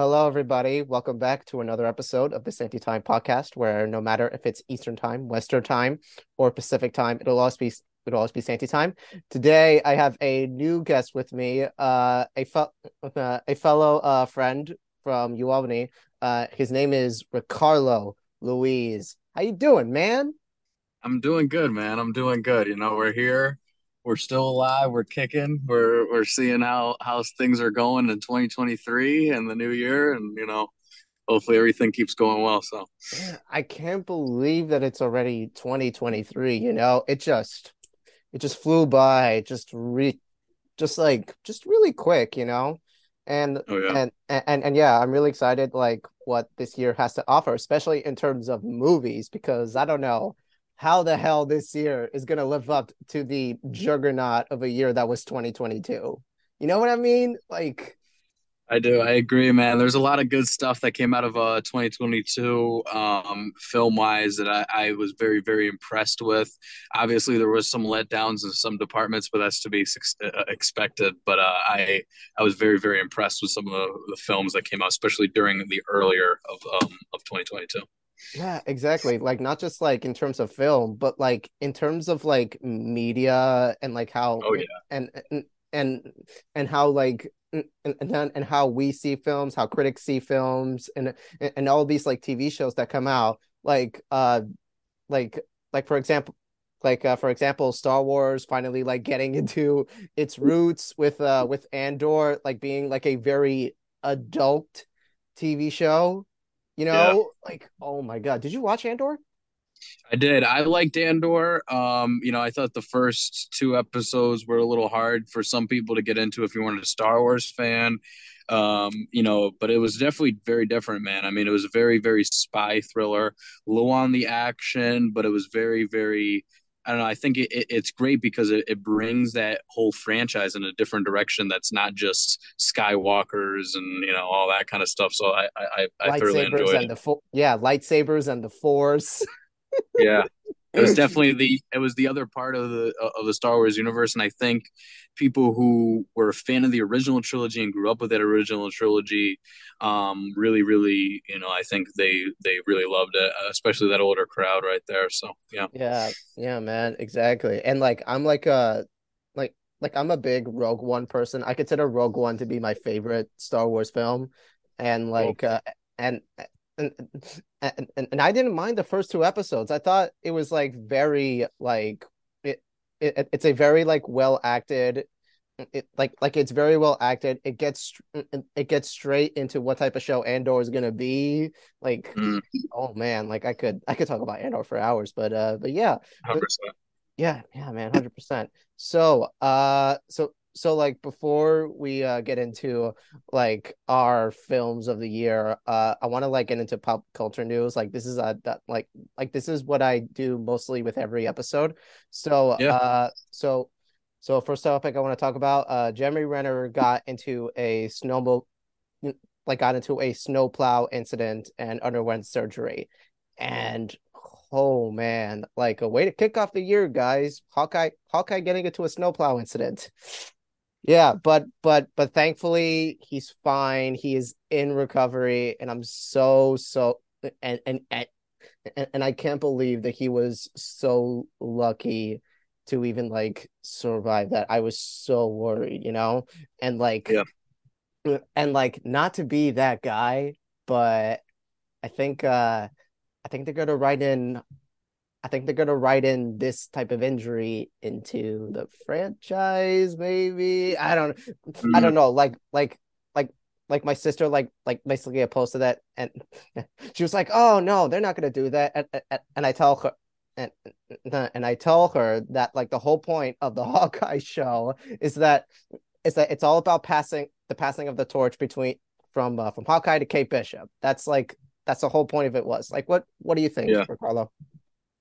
Hello, everybody. Welcome back to another episode of the Santy Time podcast, where no matter if it's Eastern Time, Western Time, or Pacific Time, it'll always be it'll always be Santy Time. Today, I have a new guest with me, uh, a fe- uh, a fellow uh, friend from UAlbany. Uh, his name is Ricardo Luis. How you doing, man? I'm doing good, man. I'm doing good. You know, we're here. We're still alive. We're kicking. We're we're seeing how how things are going in 2023 and the new year, and you know, hopefully everything keeps going well. So, I can't believe that it's already 2023. You know, it just it just flew by, just re just like just really quick, you know. And oh yeah, and and and yeah, I'm really excited like what this year has to offer, especially in terms of movies, because I don't know how the hell this year is gonna live up to the juggernaut of a year that was 2022. You know what I mean? Like I do. I agree, man. There's a lot of good stuff that came out of uh 2022, um, film wise that I, I was very very impressed with. Obviously, there was some letdowns in some departments, but that's to be uh, expected. But uh, I I was very very impressed with some of the, the films that came out, especially during the earlier of um, of 2022. Yeah, exactly. Like not just like in terms of film, but like in terms of like media and like how Oh yeah. and and and, and how like and, and then and how we see films, how critics see films and and all these like TV shows that come out like uh like like for example like uh, for example Star Wars finally like getting into its roots with uh with Andor like being like a very adult TV show you Yeah. know, like oh my god, did you watch Andor? I did. I liked Andor. Um, you know, I thought the first two episodes were a little hard for some people to get into if you weren't a Star Wars fan. Um, you know, but it was definitely very different, man. I mean, it was a very, very spy thriller, low on the action, but it was very, very. I don't know. I think it, it, it's great because it, it brings that whole franchise in a different direction. That's not just Skywalkers and you know all that kind of stuff. So I I, I thoroughly Lightsabers enjoyed and it. the fo- yeah, lightsabers and the Force. Yeah. It was definitely the it was the other part of the of the Star Wars universe, and I think people who were a fan of the original trilogy and grew up with that original trilogy, um, really, really, you know, I think they they really loved it, especially that older crowd right there. So yeah, Yeah, yeah, man, exactly. And like I'm like a like like I'm a big Rogue One person. I consider Rogue One to be my favorite Star Wars film. And like uh, and and, and and I didn't mind the first two episodes. I thought it was like very like it, it it's a very like well acted it like like it's very well acted. It gets it gets straight into what type of show Andor is gonna be. Like, mm, oh man, like I could I could talk about Andor for hours, but uh, but yeah, but 100%. yeah, yeah, man, hundred percent. So, uh, so so like before we uh get into like our films of the year, uh, I want to like get into pop culture news. Like this is a that like like this is what I do mostly with every episode. So, Yeah. uh, so so first topic I want to talk about, uh, Jeremy Renner got into a snowmobile, like got into a snowplow incident and underwent surgery, and oh man, like a way to kick off the year, guys. Hawkeye, Hawkeye getting into a snowplow incident. Yeah, but but but thankfully he's fine. He is in recovery, and I'm so so and and and and I can't believe that he was so lucky to even like survive that. I was so worried, you know, and like Yeah. and like not to be that guy, but I think uh I think they're gonna write in I think they're gonna write in this type of injury into the franchise, maybe. I don't I Mm, don't know. Like like like like my sister like like basically posted that and she was like, "Oh no, they're not gonna do that." And, and, and I tell her and and I tell her that like the whole point of the Hawkeye show is that is that it's all about passing the passing of the torch between from uh, from Hawkeye to Kate Bishop. That's like that's the whole point of it was. Like what what do you think, yeah. Ricardo?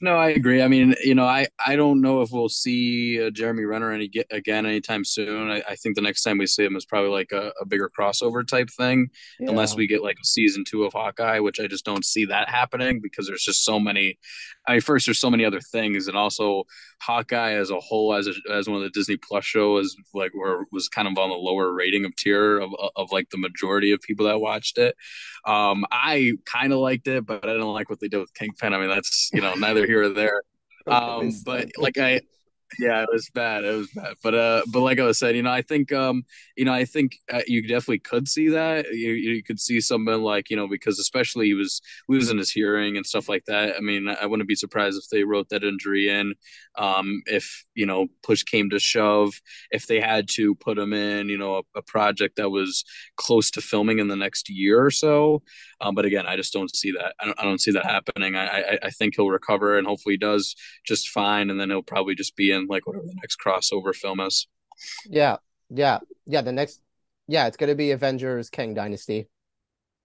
No, I agree. I mean, you know, I I don't know if we'll see uh, Jeremy Renner any again anytime soon. I, I, think the next time we see him is probably like a, a, bigger crossover type thing, unless we get like a season two of Hawkeye, which I just don't see that happening because there's just so many. I mean, first there's so many other things, and also Hawkeye as a whole, as a, as one of the Disney Plus shows, like where was kind of on the lower rating of tier of of like the majority of people that watched it. Um, I kind of liked it, but I didn't like what they did with Kingpin. I mean, that's you know neither here or there. Um, but like I, yeah, it was bad. It was bad. But uh, but like I was saying, you know, I think um, you know, I think uh, you definitely could see that. You you could see something like you know because especially he was losing his hearing and stuff like that. I mean, I wouldn't be surprised if they wrote that injury in. Um, if you know push came to shove, if they had to put him in, you know, a, a project that was close to filming in the next year or so. Um, but again, I just don't see that. I don't, I don't see that happening. I, I, I think he'll recover and hopefully he does just fine, and then he'll probably just be in like whatever the next crossover film is. Yeah, yeah, yeah. The next, yeah, it's gonna be Avengers Kang Dynasty.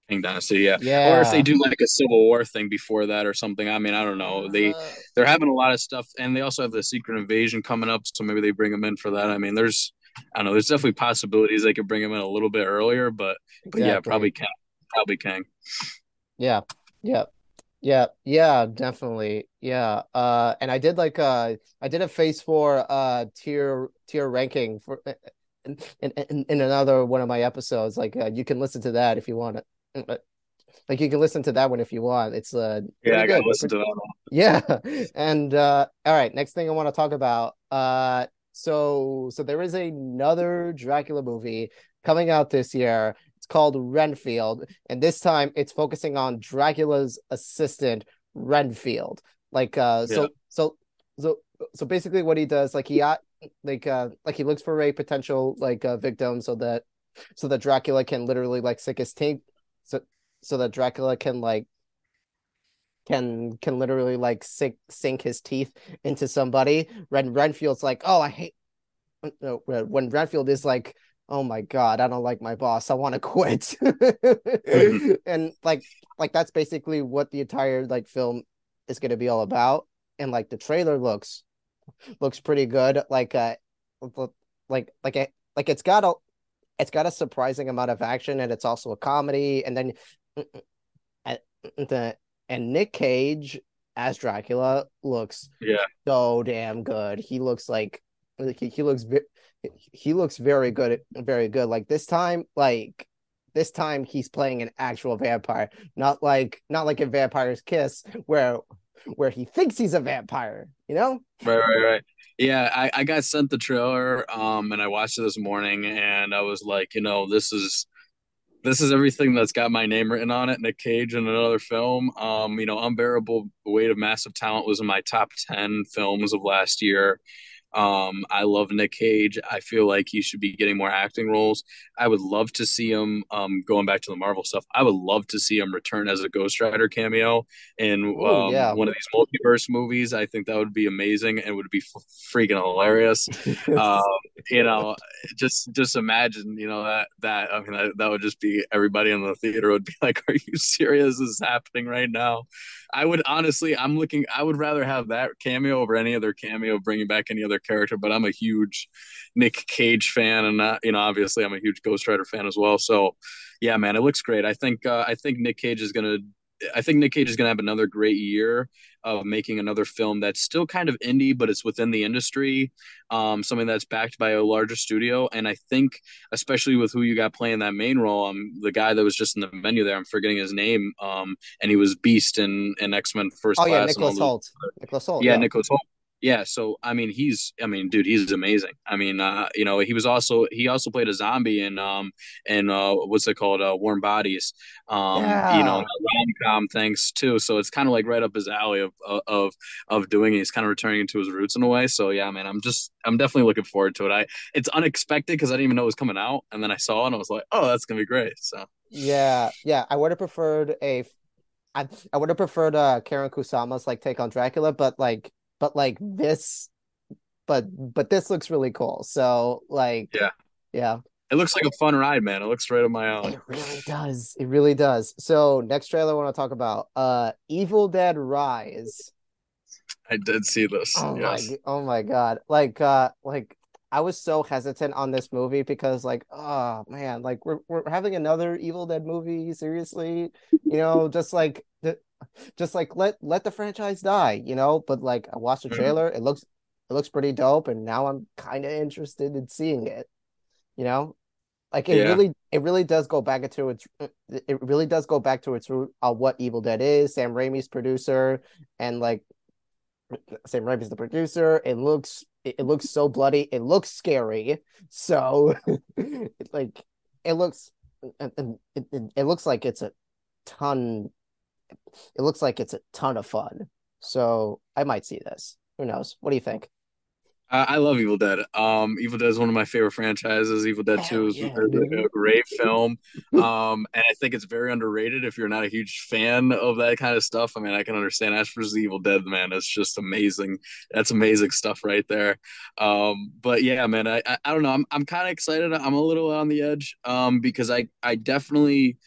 King Dynasty, yeah. Yeah. Or if they do like a Civil War thing before that or something. I mean, I don't know. They Uh, they're having a lot of stuff, and they also have the Secret Invasion coming up, so maybe they bring them in for that. I mean, there's I don't know. There's definitely possibilities they could bring him in a little bit earlier, but but yeah, probably exactly. Probably Kang. Yeah, yeah, yeah, yeah, definitely. Yeah. Uh, and I did like uh, I did a Phase Four uh tier tier ranking for in in, in in another one of my episodes. Like, uh, you can listen to that if you want it. Like, you can listen to that one if you want. It's uh Yeah, I gotta listen to that one. Yeah. And uh, all right, next thing I want to talk about. Uh, so so there is another Dracula movie coming out this year. Called Renfield, and this time it's focusing on Dracula's assistant, Renfield. Like uh Yeah, so so so so basically what he does, like he uh, like uh like he looks for a potential like uh, victim so that so that Dracula can literally like sick his teeth so so that Dracula can like can can literally like sink sink his teeth into somebody. Ren Renfield's like, oh, I hate no, when Renfield is like, oh my god, I don't like my boss, I want to quit, Mhm. and like like that's basically what the entire like film is going to be all about. And like the trailer looks looks pretty good. Like uh, like like it like it's got a it's got a surprising amount of action, and it's also a comedy. And then and the and Nick Cage as Dracula looks yeah, so damn good. He looks like he, he looks he looks very good very good. Like this time like this time he's playing an actual vampire, not like not like a vampire's kiss where where he thinks he's a vampire, you know? right, right, right. Yeah, I, I got sent the trailer, um, and I watched it this morning, and I was like, you know, this is this is everything that's got my name written on it. Nick Cage in another film. Um, you know, Unbearable Weight of Massive Talent was in my top ten films of last year. Um, I love Nick Cage. I feel like he should be getting more acting roles. I would love to see him um, going back to the Marvel stuff. I would love to see him return as a Ghost Rider cameo in um, yeah. one of these multiverse movies. I think that would be amazing and would be f- freaking hilarious. Um, you know, just just imagine, you know, that that I mean that, that would just be everybody in the theater would be like, "Are you serious? This is happening right now?" I would honestly, I'm looking. I would rather have that cameo over any other cameo, bringing back any other character. But I'm a huge Nick Cage fan, and not, you know, obviously, I'm a huge Ghost Rider fan as well. So, yeah, man, it looks great. I think uh, I think Nick Cage is gonna. I think Nick Cage is gonna have another great year of making another film that's still kind of indie, but it's within the industry, um, something that's backed by a larger studio. And I think, especially with who you got playing that main role, um, the guy that was just in the menu there, I'm forgetting his name, um, and he was Beast in, in X Men First Oh yeah, Class and all Nicholas. Hoult. Nicholas Hoult, Yeah, yeah. Nicholas Hoult. Yeah, so I mean, he's I mean, dude, he's amazing. I mean, uh, you know, he was also he also played a zombie in um in uh what's it called uh Warm Bodies, um you know rom com things too. So it's kind of like right up his alley of of of doing. it. He's kind of returning to his roots in a way. So yeah, man, I'm just I'm definitely looking forward to it. I it's unexpected because I didn't even know it was coming out, and then I saw it and I was like, oh, that's gonna be great. So Yeah. Yeah. I would have preferred a I I would have preferred uh Karyn Kusama's like take on Dracula, but like but like this but but this looks really cool. So like yeah, yeah, it looks like a fun ride, man. It looks right up my alley. it really does. It really does. So next trailer I want to talk about uh Evil Dead Rise. I did see this. Oh yes. my, oh my God. Like, uh, like I was so hesitant on this movie because, like, oh man, like we're we're having another Evil Dead movie. Seriously, you know, just like the, just like let let the franchise die, you know. But like, I watched the Mhm. trailer. It looks it looks pretty dope, and now I'm kind of interested in seeing it. You know, like it Yeah. really it really does go back into its it really does go back to its root what Evil Dead is. Sam Raimi's producer, and like Sam Raimi's the producer. It looks it, looks so bloody. It looks scary. So like it looks it, it, it looks like it's a ton it looks like it's a ton of fun. So I might see this. Who knows? What do you think? I, I love Evil Dead. Um, Evil Dead is one of my favorite franchises. Evil Dead 2 is, yeah, a, great film. Um, and I think it's very underrated if you're not a huge fan of that kind of stuff. I mean, I can understand Ash vs. Evil Dead, man. It's just amazing. That's amazing stuff right there. Um, but yeah, man, I, I, I don't know. I'm, I'm kind of excited. I'm a little on the edge um, because I, I definitely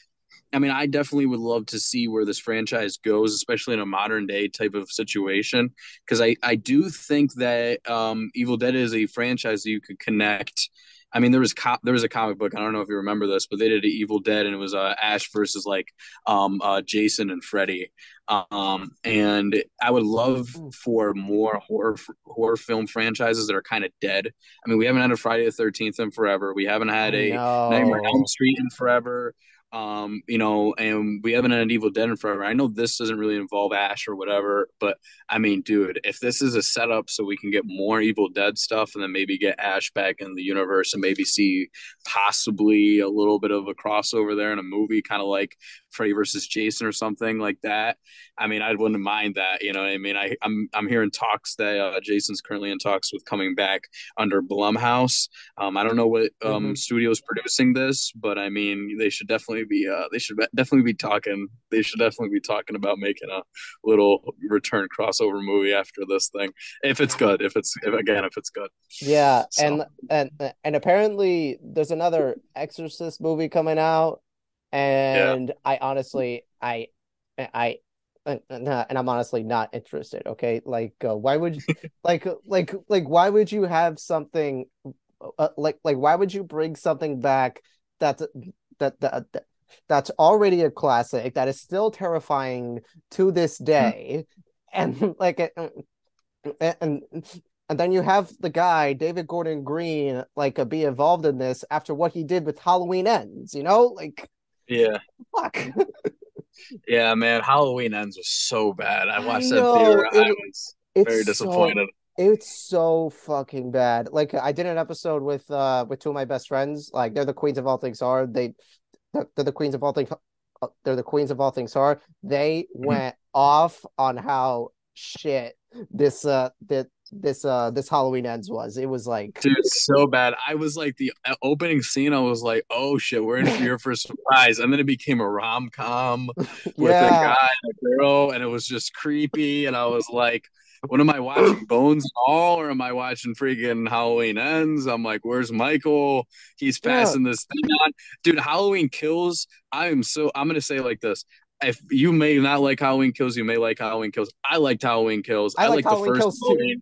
I mean, I definitely would love to see where this franchise goes, especially in a modern day type of situation. Because I, I do think that um, Evil Dead is a franchise that you could connect. I mean, there was co- there was a comic book. I don't know if you remember this, but they did Evil Dead, and it was uh, Ash versus like um, uh, Jason and Freddy. Um, and I would love for more horror horror film franchises that are kind of dead. I mean, we haven't had a Friday the Thirteenth in forever. We haven't had a Nightmare on Elm. Street in forever um, you know, and we haven't had Evil Dead in forever. I know this doesn't really involve Ash or whatever, but I mean, dude, if this is a setup so we can get more Evil Dead stuff and then maybe get Ash back in the universe and maybe see possibly a little bit of a crossover there in a movie, kind of like Freddy versus Jason or something like that. I mean, I wouldn't mind that. You know, I mean, I, I'm I'm hearing talks that uh, Jason's currently in talks with coming back under Blumhouse. Um, I don't know what um, hmm studio's producing this, but I mean, they should definitely be uh, they should definitely be talking. They should definitely be talking about making a little return crossover movie after this thing, if it's good. If it's if, again, if it's good. Yeah, So and and and apparently there's another Exorcist movie coming out, yeah, and I honestly, I, I, and, and I'm honestly not interested. Okay, like, uh, why would, like, like, like, why would you have something, uh, like, like, why would you bring something back that's that that that that's already a classic that is still terrifying to this Mhm. day, and like, uh, and and then you have the guy David Gordon Green like uh, be involved in this after what he did with Halloween Ends, you know? Like yeah, fuck. yeah, man. Halloween Ends was so bad. I I watched that theater. it I was very so disappointed. it's so fucking bad. Like I did an episode with uh with two of my best friends. Like they're the queens of all things horror. They they're, the queens of all things uh, they're the queens of all things horror. They Mhm. went off on how shit this uh that this uh this Halloween Ends was. It was like Dude, so bad. I was like the uh, opening scene. I was like, "Oh shit, we're in here for a surprise," and then it became a rom com with a guy and a girl, and it was just creepy. And I was like, "What am I watching? Bones and all, or am I watching freaking Halloween Ends?" I'm like, "Where's Michael? He's yeah. passing this thing on, dude." Halloween Kills. I am so. I'm gonna say like this. If you may not like Halloween Kills, you may like Halloween Kills. I liked Halloween Kills. I I the first Kills too.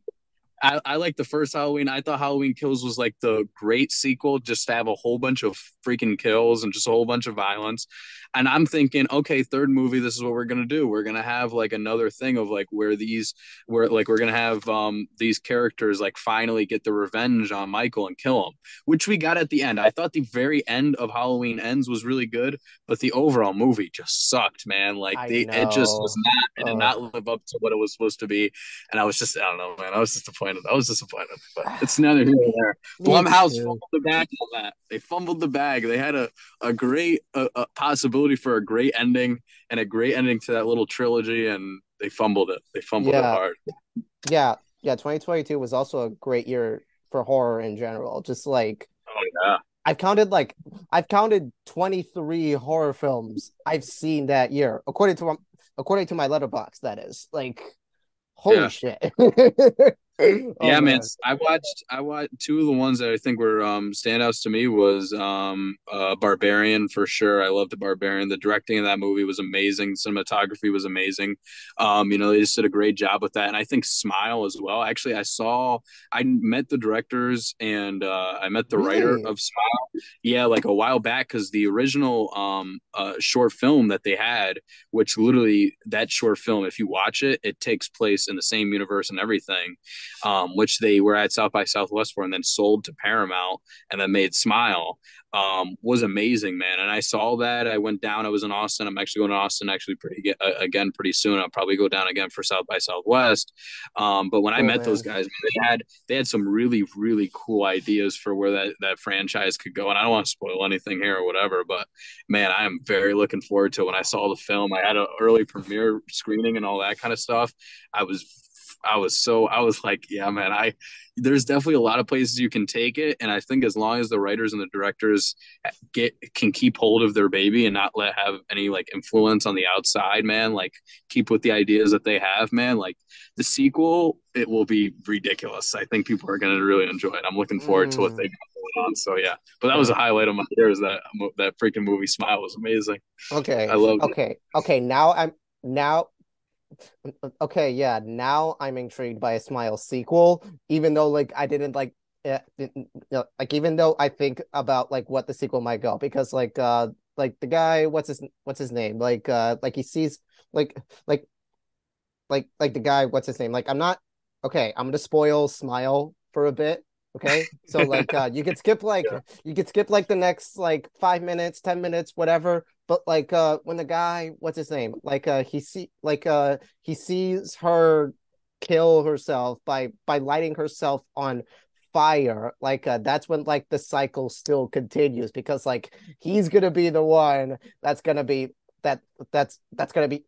I, I like the first Halloween. I thought Halloween Kills was like the great sequel, just to have a whole bunch of freaking kills and just a whole bunch of violence. And I'm thinking, okay, third movie, this is what we're gonna do. We're gonna have like another thing of like where these, where like we're gonna have um these characters like finally get the revenge on Michael and kill him, which we got at the end. I thought the very end of Halloween Ends was really good, but the overall movie just sucked, man. Like they, it just was not, it did Ugh. not live up to what it was supposed to be and I was just, I don't know, man. I was disappointed. I was disappointed, but it's neither here nor there. Blumhouse fumbled the bag on that. They fumbled the bag. They had a, a great a, a possibility for a great ending and a great ending to that little trilogy, and they fumbled it. They fumbled it Yeah, hard. yeah, yeah. 2022 was also a great year for horror in general. Just like Oh yeah, I've counted like I've counted 23 horror films I've seen that year, according to according to my Letterboxd, that is. Like, holy yeah. shit. Oh yeah, man. I watched I watched two of the ones that I think were um standouts to me was um uh Barbarian for sure. I loved the Barbarian. The directing of that movie was amazing. Cinematography was amazing. Um, you know, they just did a great job with that. And I think Smile as well. Actually, I saw I met the directors and uh I met the writer of Smile. Yeah, like a while back because the original um uh short film that they had, which literally that short film, if you watch it, it takes place in the same universe and everything um, which they were at South by Southwest for and then sold to Paramount and then made Smile, um, was amazing, man. And I saw that. I went down. I was in Austin. I'm actually going to Austin actually pretty uh, again pretty soon. I'll probably go down again for South by Southwest. Um, but when I met those guys, they had they had some really really cool ideas for where that that franchise could go. And I don't want to spoil anything here or whatever, but man, I am very looking forward to it. When I saw the film, I had an early premiere screening and all that kind of stuff. I was I was so I was like, yeah, man, I there's definitely a lot of places you can take it, and I think as long as the writers and the directors get can keep hold of their baby and not let have any like influence on the outside, man, like keep with the ideas that they have, man, like the sequel, it will be ridiculous. I think people are going to really enjoy it. I'm looking forward to what they Mm, got going on. So yeah, but that was a highlight of my year. Is that that freaking movie Smile was amazing. Okay, I Okay. loved it. Okay. Okay. Now I'm now okay, yeah. Now I'm intrigued by a Smile sequel, even though like I didn't like uh, like even though I think about like what the sequel might go because like uh like the guy what's his what's his name like uh like he sees like like like like the guy what's his name like i'm not okay i'm gonna spoil smile for a bit okay? So like uh you could skip like Yeah, you could skip like the next like five minutes ten minutes whatever but like uh when the guy what's his name? Like uh he see like uh he sees her kill herself by by lighting herself on fire like uh that's when like the cycle still continues because like he's gonna be the one that's gonna be that that's that's gonna be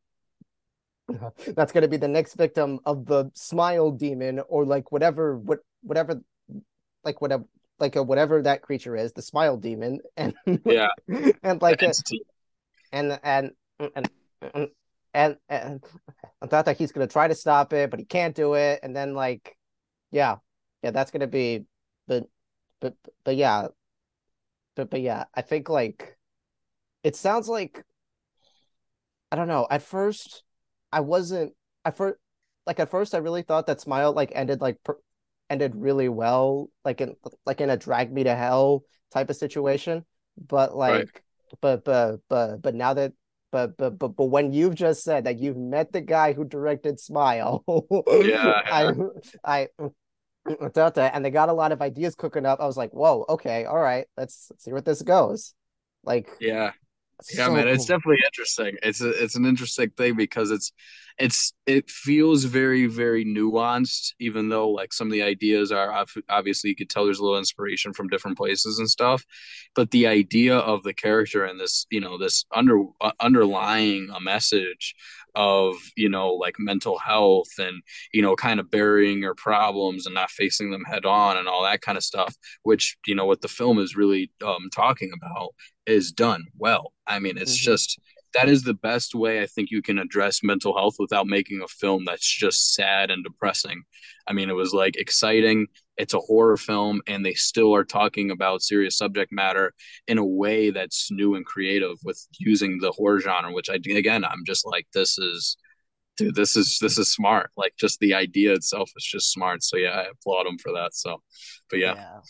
that's going to be the next victim of the smile demon or like whatever what whatever like whatever like a, whatever that creature is the smile demon and yeah, and like a, and and and and and, and I thought that he's going to try to stop it but he can't do it and then like yeah yeah that's going to be but but but yeah but but yeah I think like it sounds like I don't know. At first, I wasn't. At first, like at first, I really thought that Smile like ended like per, ended really well, like in like in a drag me to hell type of situation. But Right. like, but but but but now that. But, but but but when you've just said that you've met the guy who directed Smile, Yeah, I I and they got a lot of ideas cooking up. I was like, whoa, okay, all right, let's, let's see where this goes. Like, yeah. Yeah, so man, it's definitely interesting. It's a, it's an interesting thing because it's it's it feels very very nuanced, even though like some of the ideas are obviously you could tell there's a little inspiration from different places and stuff, but the idea of the character and this you know this under uh, underlying a message of you know like mental health and you know kind of burying your problems and not facing them head on and all that kind of stuff, which you know what the film is really um, talking about is done well. I mean, it's hmm just that is the best way I think you can address mental health without making a film that's just sad and depressing. I mean, it was like exciting. It's a horror film, and they still are talking about serious subject matter in a way that's new and creative with using the horror genre. Which I again, I'm just like, this is, dude, this is this is smart. Like, just the idea itself is just smart. So yeah, I applaud them for that. So, but yeah, Yeah.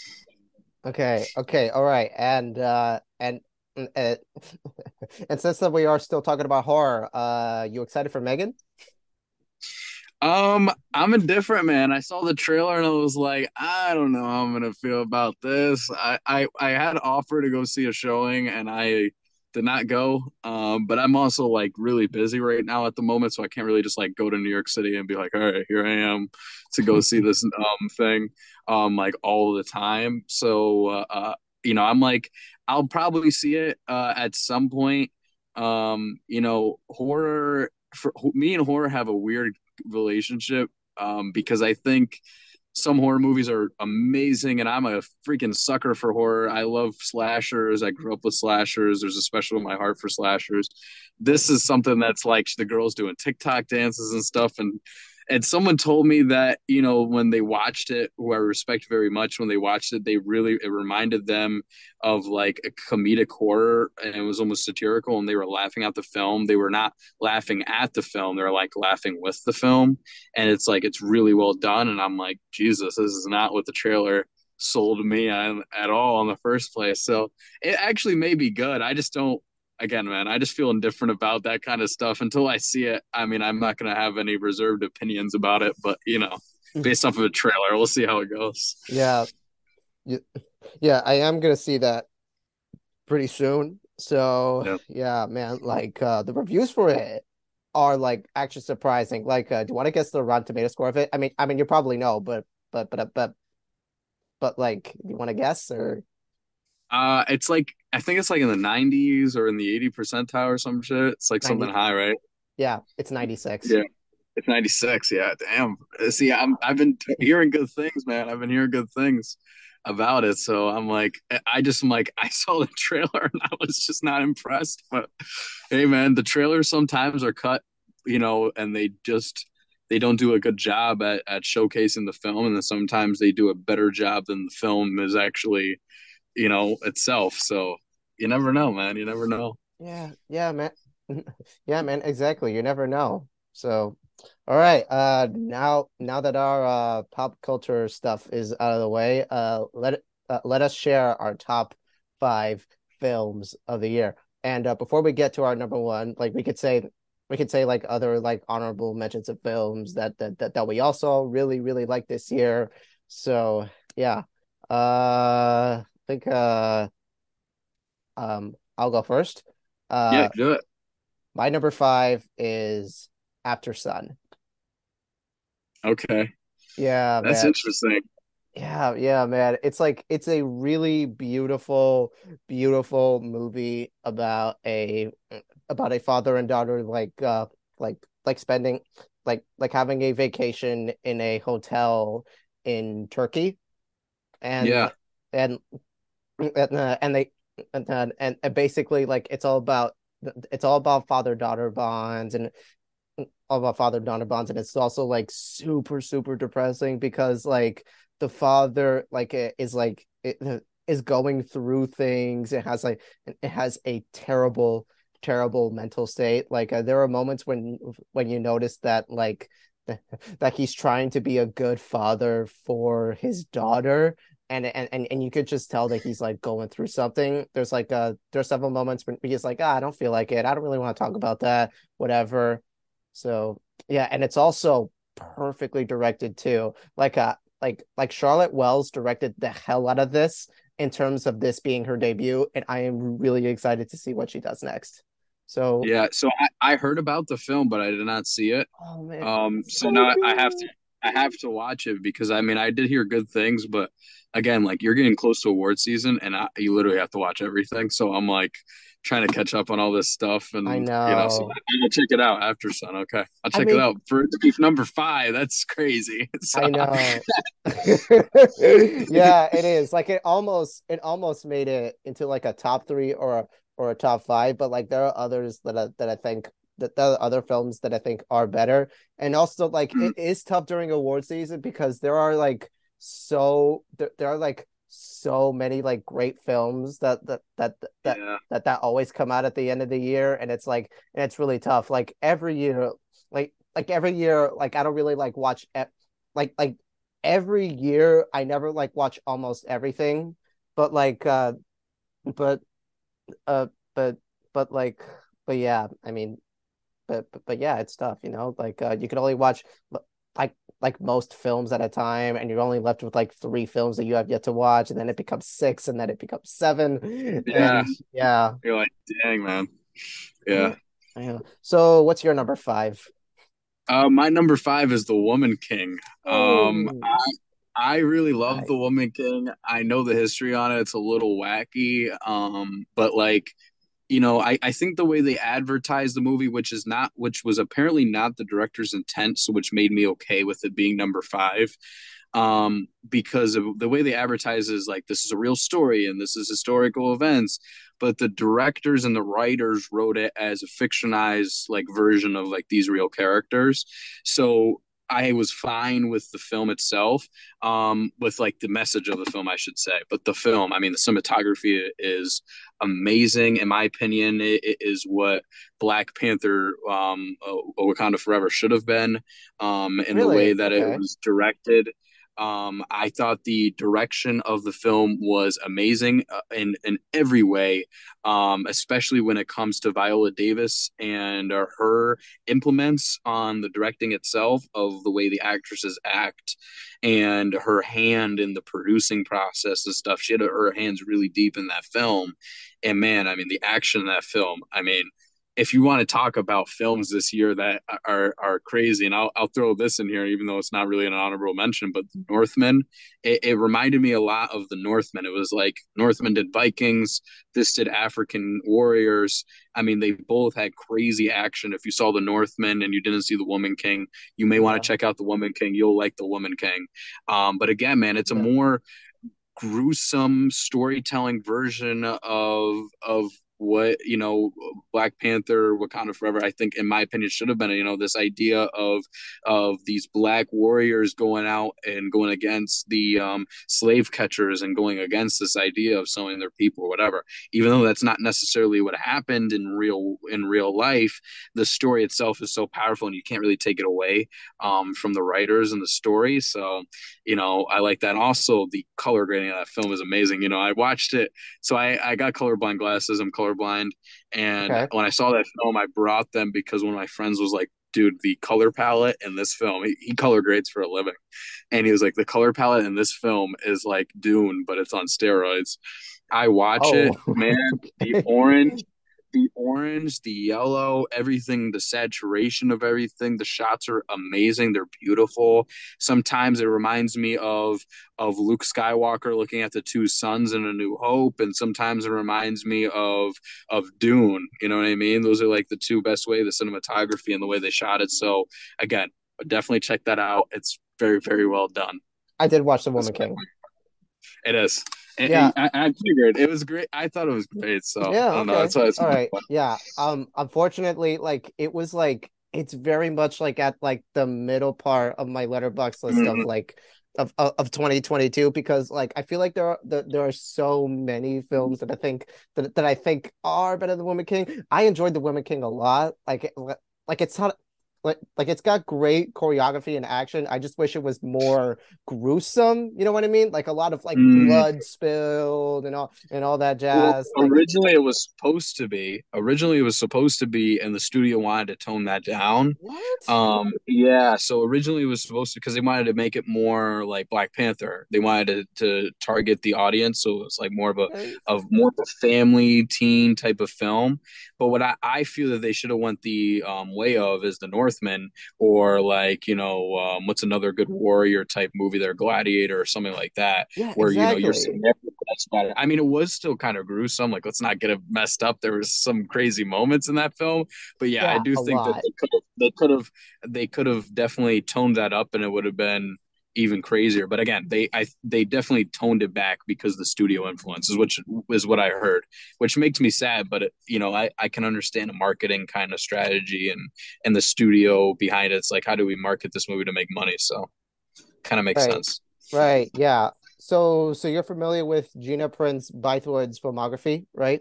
Okay. Okay. All right. And uh and uh, and since that we are still talking about horror, uh you excited for Megan? Um, I'm indifferent, man. I saw the trailer and I was like, I don't know how I'm gonna feel about this. I I, I had offer to go see a showing and I did not go. Um, but I'm also like really busy right now at the moment, so I can't really just like go to New York City and be like, all right, here I am to go see this um thing um like all the time. So uh, uh you know, I'm like, I'll probably see it uh at some point. Um, you know, horror for me and horror have a weird relationship um, because I think some horror movies are amazing and I'm a freaking sucker for horror. I love slashers. I grew up with slashers. There's a special in my heart for slashers. This is something that's like the girls doing TikTok dances and stuff and and someone told me that you know when they watched it who i respect very much when they watched it they really it reminded them of like a comedic horror and it was almost satirical and they were laughing at the film. They were not laughing at the film they're like laughing with the film. And it's like it's really well done and i'm like jesus this is not what the trailer sold me on, at all in the first place. So it actually may be good. I just don't again, man, I just feel indifferent about that kind of stuff until I see it. I mean, I'm not going to have any reserved opinions about it, but you know, based off of a trailer, we'll see how it goes. Yeah. Yeah, I am going to see that pretty soon. So, yep. yeah, man, like uh the reviews for it are like actually surprising. Like uh do you want to guess the Rotten Tomato score of it? I mean, I mean you probably know, but but but but but like do you want to guess or uh, it's like I think it's like in the 90s or in the 80 percentile or some shit. It's like 90. something high, right? Yeah, it's 96. Yeah, it's 96. Yeah, damn. See, I'm I've been hearing good things, man. I've been hearing good things about it. So I'm like, I just am like, I saw the trailer and I was just not impressed. But hey, man, the trailers sometimes are cut, you know, and they just they don't do a good job at, at showcasing the film, and then sometimes they do a better job than the film is actually you know itself. So you never know man. You never know. Yeah. Yeah man. Yeah man. Exactly. You never know. So all right. Uh now now that our uh pop culture stuff is out of the way uh let uh, let us share our top five films of the year. And uh, before we get to our number one like we could say we could say like other like honorable mentions of films that that that, that we also really really like this year. So yeah. Uh think uh um I'll go first. Uh yeah, do it. My number five is After Sun. Okay. Yeah, that's man. interesting. Yeah, yeah, man. It's like it's a really beautiful, beautiful movie about a about a father and daughter like uh like like spending like like having a vacation in a hotel in Turkey. And yeah. And and, uh, and they and, uh, and and basically like it's all about it's all about father daughter bonds and all about father daughter bonds. And it's also like super super depressing because like the father like is like it is going through things. It has like it has a terrible terrible mental state. Like uh, there are moments when when you notice that like that he's trying to be a good father for his daughter and and and, and you could just tell that he's like going through something. There's like uh there's several moments when he's like ah, i don't feel like it. I don't really want to talk about that. Whatever. So yeah and it's also perfectly directed too. Like uh like like charlotte wells directed the hell out of this in terms of this being her debut and i am really excited to see what she does next. So yeah so i, I heard about the film but i did not see it. Oh man. Um so, so now i have to i have to watch it because i mean i did hear good things but again, like you're getting close to award season, and I, you literally have to watch everything. So I'm like trying to catch up on all this stuff, and I know, you know, so I'm gonna check it out after Sun. Okay, I'll check I mean, it out for to be number five. That's crazy. So. I know. yeah, it is. Like it almost, it almost made it into like a top three or a, or a top five, but like there are others that I, that I think that there are other films that I think are better. And also like mm-hmm. it is tough during award season because there are like so there, there are like so many like great films that that that that, yeah. that that always come out at the end of the year and it's like and it's really tough like every year like like every year like i don't really like watch like like every year i never like watch almost everything but like uh but uh but but like but yeah i mean but but, but yeah it's tough you know like uh you can only watch like like most films at a time and you're only left with like three films that you have yet to watch and then it becomes six and then it becomes seven. Yeah. And, yeah. You're like dang man. Yeah. Yeah. So what's your number five? Uh my number five is the woman king. Um I, I really love right. the woman king. I know the history on it. It's a little wacky um but like you know, I, I think the way they advertised the movie, which is not, which was apparently not the director's intent, so which made me okay with it being number five, um, because of the way they advertise is like this is a real story and this is historical events, but the directors and the writers wrote it as a fictionalized like version of like these real characters. So I was fine with the film itself, um, with like the message of the film, I should say. But the film, I mean, the cinematography is amazing. In my opinion, it, it is what Black Panther, um, Wakanda Forever should have been, um, in really? the way that okay. it was directed. Um, I thought the direction of the film was amazing uh, in in every way, um, especially when it comes to Viola Davis and uh, her implements on the directing itself of the way the actresses act and her hand in the producing process and stuff. She had her hands really deep in that film, and man, I mean, the action in that film. I mean if you want to talk about films this year that are are crazy, and I'll I'll throw this in here, even though it's not really an honorable mention, but the Northman, it, it reminded me a lot of the Northmen. It was like Northmen did Vikings, this did African warriors. I mean, they both had crazy action. If you saw the Northmen and you didn't see the Woman King, you may want to check out the Woman King. You'll like the Woman King. Um, but again, man, it's a more gruesome storytelling version of of what you know black panther wakanda forever i think in my opinion should have been you know this idea of of these black warriors going out and going against the um, slave catchers and going against this idea of selling their people or whatever. Even though that's not necessarily what happened in real in real life the story itself is so powerful and you can't really take it away um, from the writers and the story. So you know i like that. Also the color grading of that film is amazing. You know i watched it so i i got colorblind glasses. I'm color colorblind. And okay. when I saw that film, I brought them because one of my friends was like, dude, the color palette in this film, he, he, color grades for a living. And he was like, the color palette in this film is like Dune, but it's on steroids. I watch oh. it, man. The orange, the orange, the yellow, everything, the saturation of everything. The shots are amazing. They're beautiful. Sometimes it reminds me of of Luke Skywalker looking at the two suns in A New Hope, and sometimes it reminds me of of Dune. You know what I mean? Those are like the two best way the cinematography and the way they shot it. So again, definitely check that out. It's very very well done. I did watch The Woman King. It is. And, yeah, and I, I, figured it was great. I thought it was great. So yeah, okay. Know, that's why it's all right. Fun. Yeah. Um. Unfortunately, like it was like it's very much like at like the middle part of my Letterboxd list mm-hmm. of like of, of, of 2022 because like I feel like there are there are so many films that I think that that I think are better than Woman King. I enjoyed the Woman King a lot. Like like it's not like like it's got great choreography and action. I just wish it was more gruesome. You know what I mean? Like a lot of like mm. blood spilled and all and all that jazz. Well, originally, it was supposed to be. Originally, it was supposed to be, and the studio wanted to tone that down. What? Um. Yeah. So originally, it was supposed to because they wanted to make it more like Black Panther. They wanted to, to target the audience, so it's like more of a of more of a family teen type of film. But what I, I feel that they should have went the um, way of is the Northman or like you know um, what's another good warrior type movie there, Gladiator or something like that, yeah, where exactly. you know you're. I mean, it was still kind of gruesome. Like let's not get it messed up. There was some crazy moments in that film, but yeah, yeah I do think lot. that they could have they could have definitely toned that up, and it would have been even crazier. But again, they I they definitely toned it back because the studio influences, which is what I heard, which makes me sad. But it, you know, I I can understand a marketing kind of strategy and and the studio behind it. It's like how do we market this movie to make money? So kind of makes right. sense. Right. Yeah. So so you're familiar with Gina Prince Bythewood's filmography, right?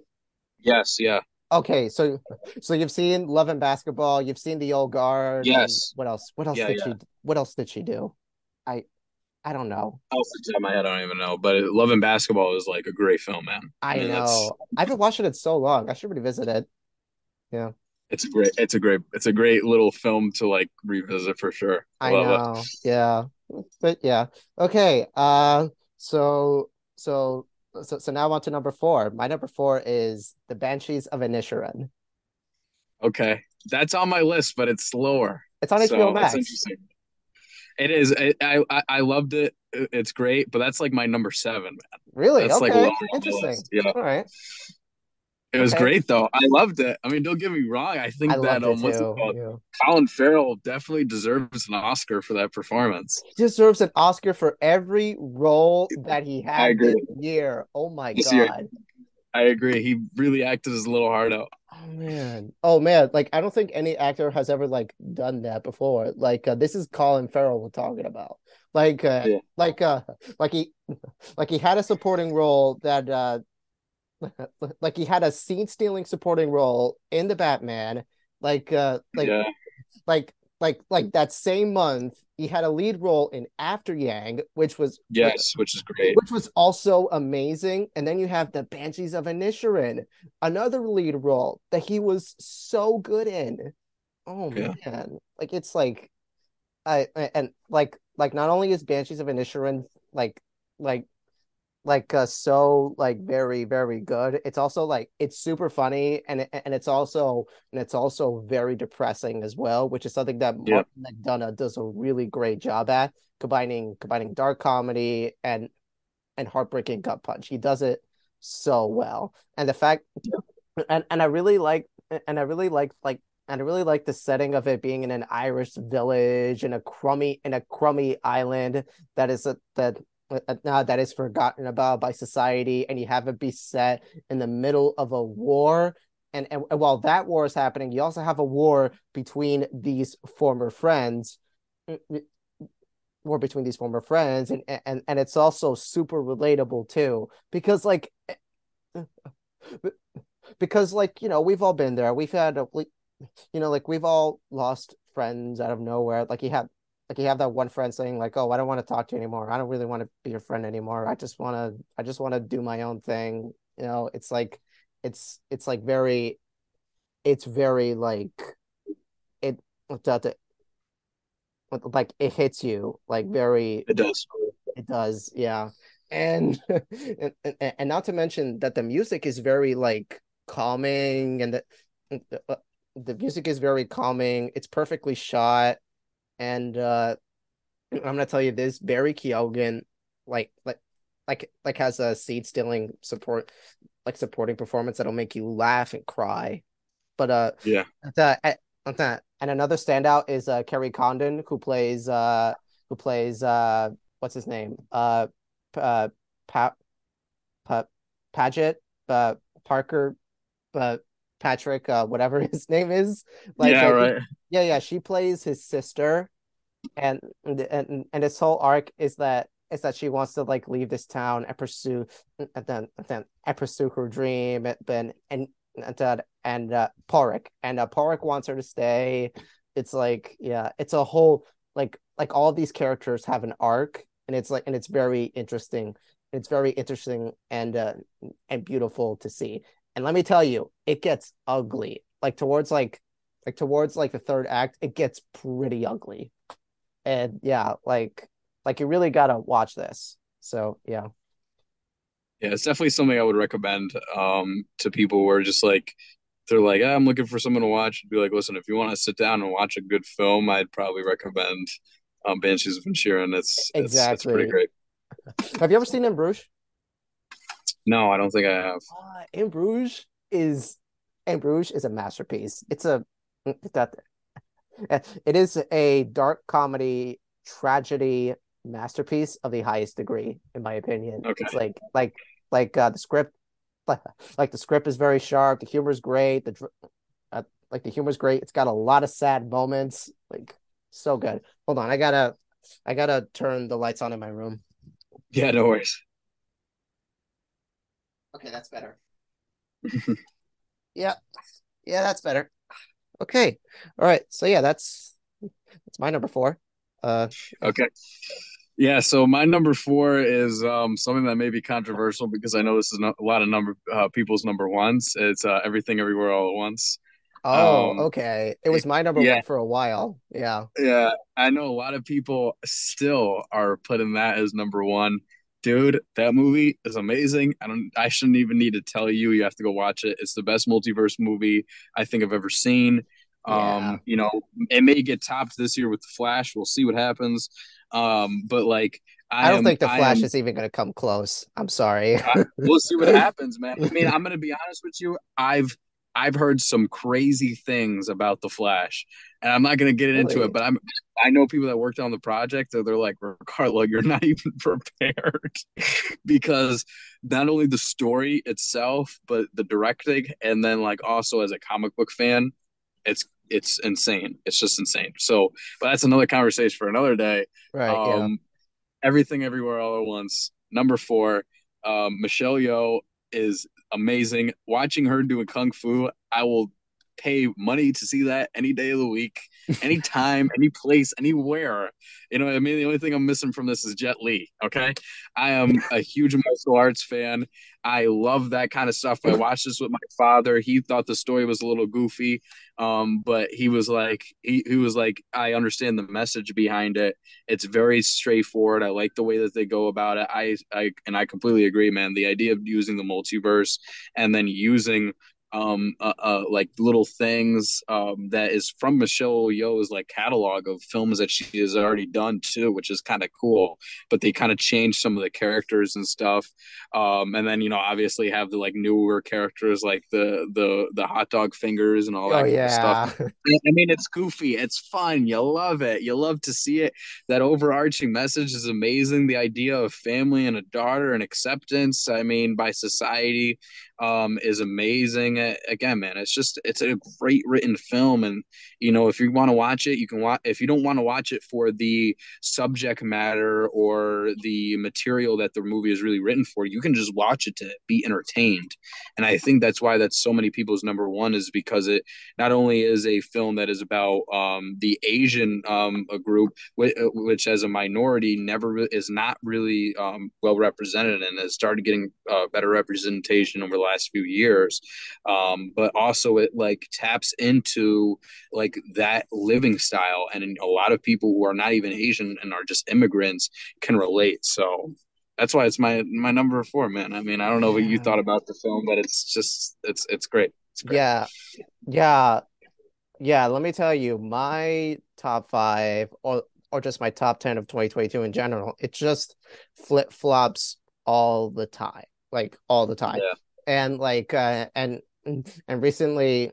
Yes. Yeah. Okay, so so you've seen Love and Basketball, you've seen The Old Guard. Yes. What else? What else yeah, did yeah. she? What else did she do? I I don't know. Off the top of my head, I don't even know. But Love and Basketball is like a great film, man. I, I mean, know. I haven't watched it in so long. I should revisit it. Yeah. It's a great. It's a great. It's a great little film to like revisit for sure. I, I know. It. Yeah. But yeah. Okay. Uh. So so so so now on to number four. My number four is the Banshees of Inisherin. Okay, that's on my list, but it's slower. It's on HBO so Max. interesting. It is. I, I I loved it. It's great, but that's like my number seven, man. Really? That's okay. Like Interesting. Yeah. All right. It was okay. great though. I loved it. I mean, don't get me wrong. I think I that um, what's it called? Yeah. Colin Farrell definitely deserves an Oscar for that performance. He deserves an Oscar for every role that he had this year. Oh my this god. Year. I agree. He really acted his little heart out. Oh man. Oh man. Like I don't think any actor has ever like done that before. Like uh, this is Colin Farrell we're talking about. Like uh Yeah. like uh like he like he had a supporting role that uh like he had a scene stealing supporting role in the Batman. Like uh like Yeah. like like like that same month he had a lead role in After Yang, which was Yes, which is great. which was also amazing. And then you have the Banshees of Inisherin, another lead role that he was so good in. Oh Yeah. man, like it's like I and like like not only is Banshees of Inisherin like like like uh, so like very very good. It's also like it's super funny and and it's also and it's also very depressing as well which is something that Yep. Martin McDonagh does a really great job at combining combining dark comedy and and heartbreaking gut punch. He does it so well. And the fact and and I really like and I really like like and I really like the setting of it being in an Irish village in a crummy in a crummy island that is a, that uh, now that is forgotten about by society and you have it be set in the middle of a war. And, and and while that war is happening you also have a war between these former friends war between these former friends and and and it's also super relatable too because like because like you know we've all been there. We've had a, you know like we've all lost friends out of nowhere. Like you have like you have that one friend saying like oh i don't want to talk to you anymore i don't really want to be your friend anymore i just want to i just want to do my own thing you know it's like it's it's like very it's very like it like it hits you like very It does. it does, yeah. And, and and not to mention that the music is very like calming and the uh, the music is very calming. It's perfectly shot and uh I'm gonna tell you this, Barry Keoghan like like like like has a seed stealing support like supporting performance that'll make you laugh and cry. But uh Yeah. the and and another standout is uh Kerry Condon who plays uh who plays uh what's his name? Uh uh pa, pa, Paget, uh Parker uh Patrick uh whatever his name is. Like yeah, right. yeah, yeah, she plays his sister and and and this whole arc is that is that she wants to like leave this town and pursue and then and then and pursue her dream and and and and, uh, and uh Porrick and uh Porrick wants her to stay. It's like yeah, it's a whole like like all these characters have an arc and it's like and it's very interesting. It's very interesting and uh and beautiful to see. And let me tell you, it gets ugly. Like towards like like towards like the third act, it gets pretty ugly and yeah like like you really gotta watch this so yeah Yeah, it's definitely something I would recommend um to people who are just like they're like, ah, I'm looking for someone to watch. Be like, listen, if you want to sit down and watch a good film, I'd probably recommend um Banshees of Inisherin. It's it's it's pretty great. have you ever seen in bruges No, I don't think I have. uh, in bruges is in bruges is a masterpiece it's a that it is a dark comedy tragedy masterpiece of the highest degree in my opinion. Okay. it's like like like uh the script like, like the script is very sharp the humor is great the uh, like the humor is great. It's got a lot of sad moments like so good. Hold on i gotta i gotta turn the lights on in my room. Yeah, no worries. okay that's better. Yeah. Yeah that's better okay all right so yeah that's that's my number four uh Okay. Yeah, so my number four is um something that may be controversial because I know this is not a lot of number uh, people's number ones. It's uh, Everything Everywhere All at Once. oh Um, okay it was my number yeah, one for a while yeah yeah. I know a lot of people still are putting that as number one. Dude, that movie is amazing. I don't I shouldn't even need to tell you. You have to go watch it. It's the best multiverse movie I think I've ever seen. Yeah Um, you know, it may get topped this year with The Flash. We'll see what happens. Um, but like i I don't am think the I flash am is even gonna come close i'm sorry I, we'll see what happens, man. I mean, I'm gonna be honest with you. I've I've heard some crazy things about the Flash, and I'm not going to get really? into it. But I'm I know people that worked on the project, that they're like, Ricardo, you're not even prepared because not only the story itself, but the directing, and then like also as a comic book fan, it's it's insane. It's just insane. So, but that's another conversation for another day. Right. Um, yeah. Everything Everywhere All at Once. Number four, um, Michelle Yeoh is amazing. Watching her doing kung fu, I will pay money to see that any day of the week, anytime, any place, anywhere. You know, I mean, the only thing I'm missing from this is Jet Li. Okay, I am a huge martial arts fan. I love that kind of stuff. I watched this with my father. He thought the story was a little goofy, um, but he was like, he, he was like, I understand the message behind it. It's very straightforward. I like the way that they go about it. I, I, and I completely agree, man. The idea of using the multiverse and then using um, uh, uh, like little things um, that is from Michelle Yeoh's like catalog of films that she has already done too, which is kind of cool. But they kind of change some of the characters and stuff, um, and then you know obviously have the like newer characters like the the the hot dog fingers and all that oh, yeah. stuff. I mean, it's goofy, it's fun, you love it, you love to see it. That overarching message is amazing. The idea of family and a daughter and acceptance. I mean, by society um, is amazing. Again, man, it's just it's a great written film, and you know if you want to watch it, you can watch. If you don't want to watch it for the subject matter or the material that the movie is really written for, you can just watch it to be entertained. And I think that's why that's so many people's number one is because it not only is a film that is about um, the Asian um, group, which, which, as a minority never is not really um, well represented and has started getting uh, better representation over last few years um, but also it like taps into like that living style and a lot of people who are not even asian and are just immigrants can relate. So that's why it's my my number four man. I mean i don't know what you thought about the film but it's just it's it's great, it's great. yeah. Yeah. Yeah let me tell you my top five or or just my top 10 of 2022 in general it just flip flops all the time like all the time. Yeah and like uh and and recently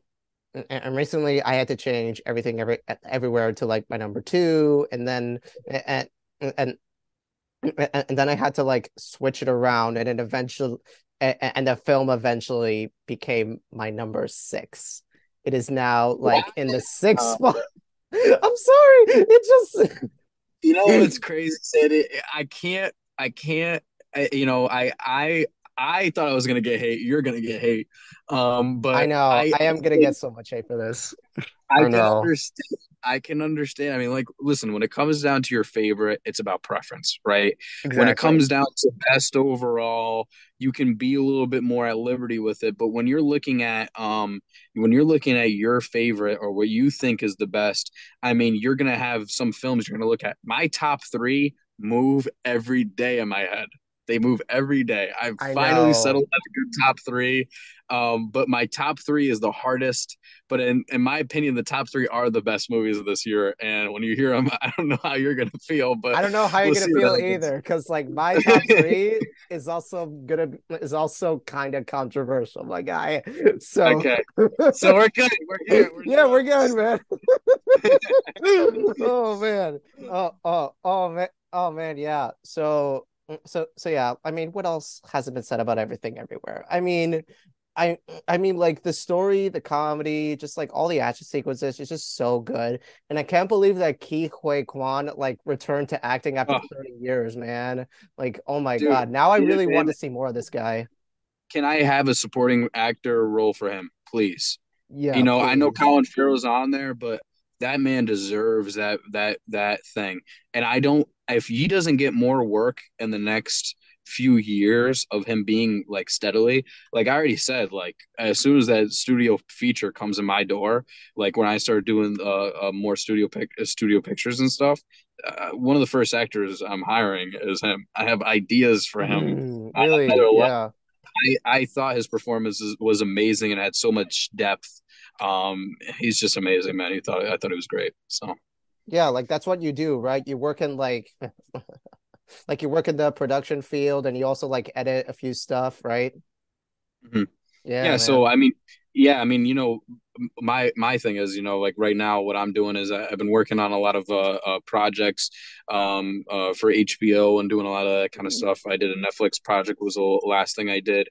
and recently I had to change everything every everywhere to like my number two, and then and and and then I had to like switch it around, and it eventually and the film eventually became my number six. It is now like in the sixth uh, spot. I'm sorry, it just you know it's crazy. Said it. I can't. I can't. I, you know, I I I thought I was gonna get hate. You're gonna get hate. Um, but I know I, I am gonna get so much hate for this. I, I know. Understand, I can understand. I mean, like, listen, when it comes down to your favorite, it's about preference, right? Exactly. When it comes down to best overall, you can be a little bit more at liberty with it. But when you're looking at um when you're looking at your favorite or what you think is the best, I mean, you're gonna have some films you're gonna look at. My top three move every day in my head. They move every day. I've I finally know. settled on a good top three. Um, but my top three is the hardest. But in, in my opinion, the top three are the best movies of this year. And when you hear them, I don't know how you're gonna feel, but I don't know how you're gonna feel either. Because like my top three is also gonna is also kind of controversial, my guy. So okay, so we're good. We're good. We're yeah, we're good, man. oh man. Oh oh oh man. Oh man, yeah. So Mm, so so yeah i mean what else hasn't been said about everything everywhere? I mean i i mean like the story the comedy just like all the action sequences is just so good. And i can't believe that Ke Huy Quan like returned to acting after oh. 30 years man. Like oh my Dude, god now i really want to see more of this guy. Can i have a supporting actor role for him please? Yeah you know please. i know colin farrell's on there but that man deserves that that that thing. And i don't if he doesn't get more work in the next few years of him being like steadily like i already said like as soon as that studio feature comes in my door like when i start doing uh, uh more studio pic studio pictures and stuff uh, one of the first actors i'm hiring is him. I have ideas for him. Mm, really? yeah. I, I thought his performance was amazing and had so much depth um he's just amazing man he thought i thought it was great so yeah, like that's what you do, right? You work in like like you work in the production field and you also like edit a few stuff, right? Mm-hmm. Yeah. Yeah. Man. So I mean, yeah, I mean, you know, my my thing is, you know, like right now, what I'm doing is I, have been working on a lot of uh, uh, projects um, uh, for HBO and doing a lot of that kind of stuff. I did a Netflix project was the last thing I did,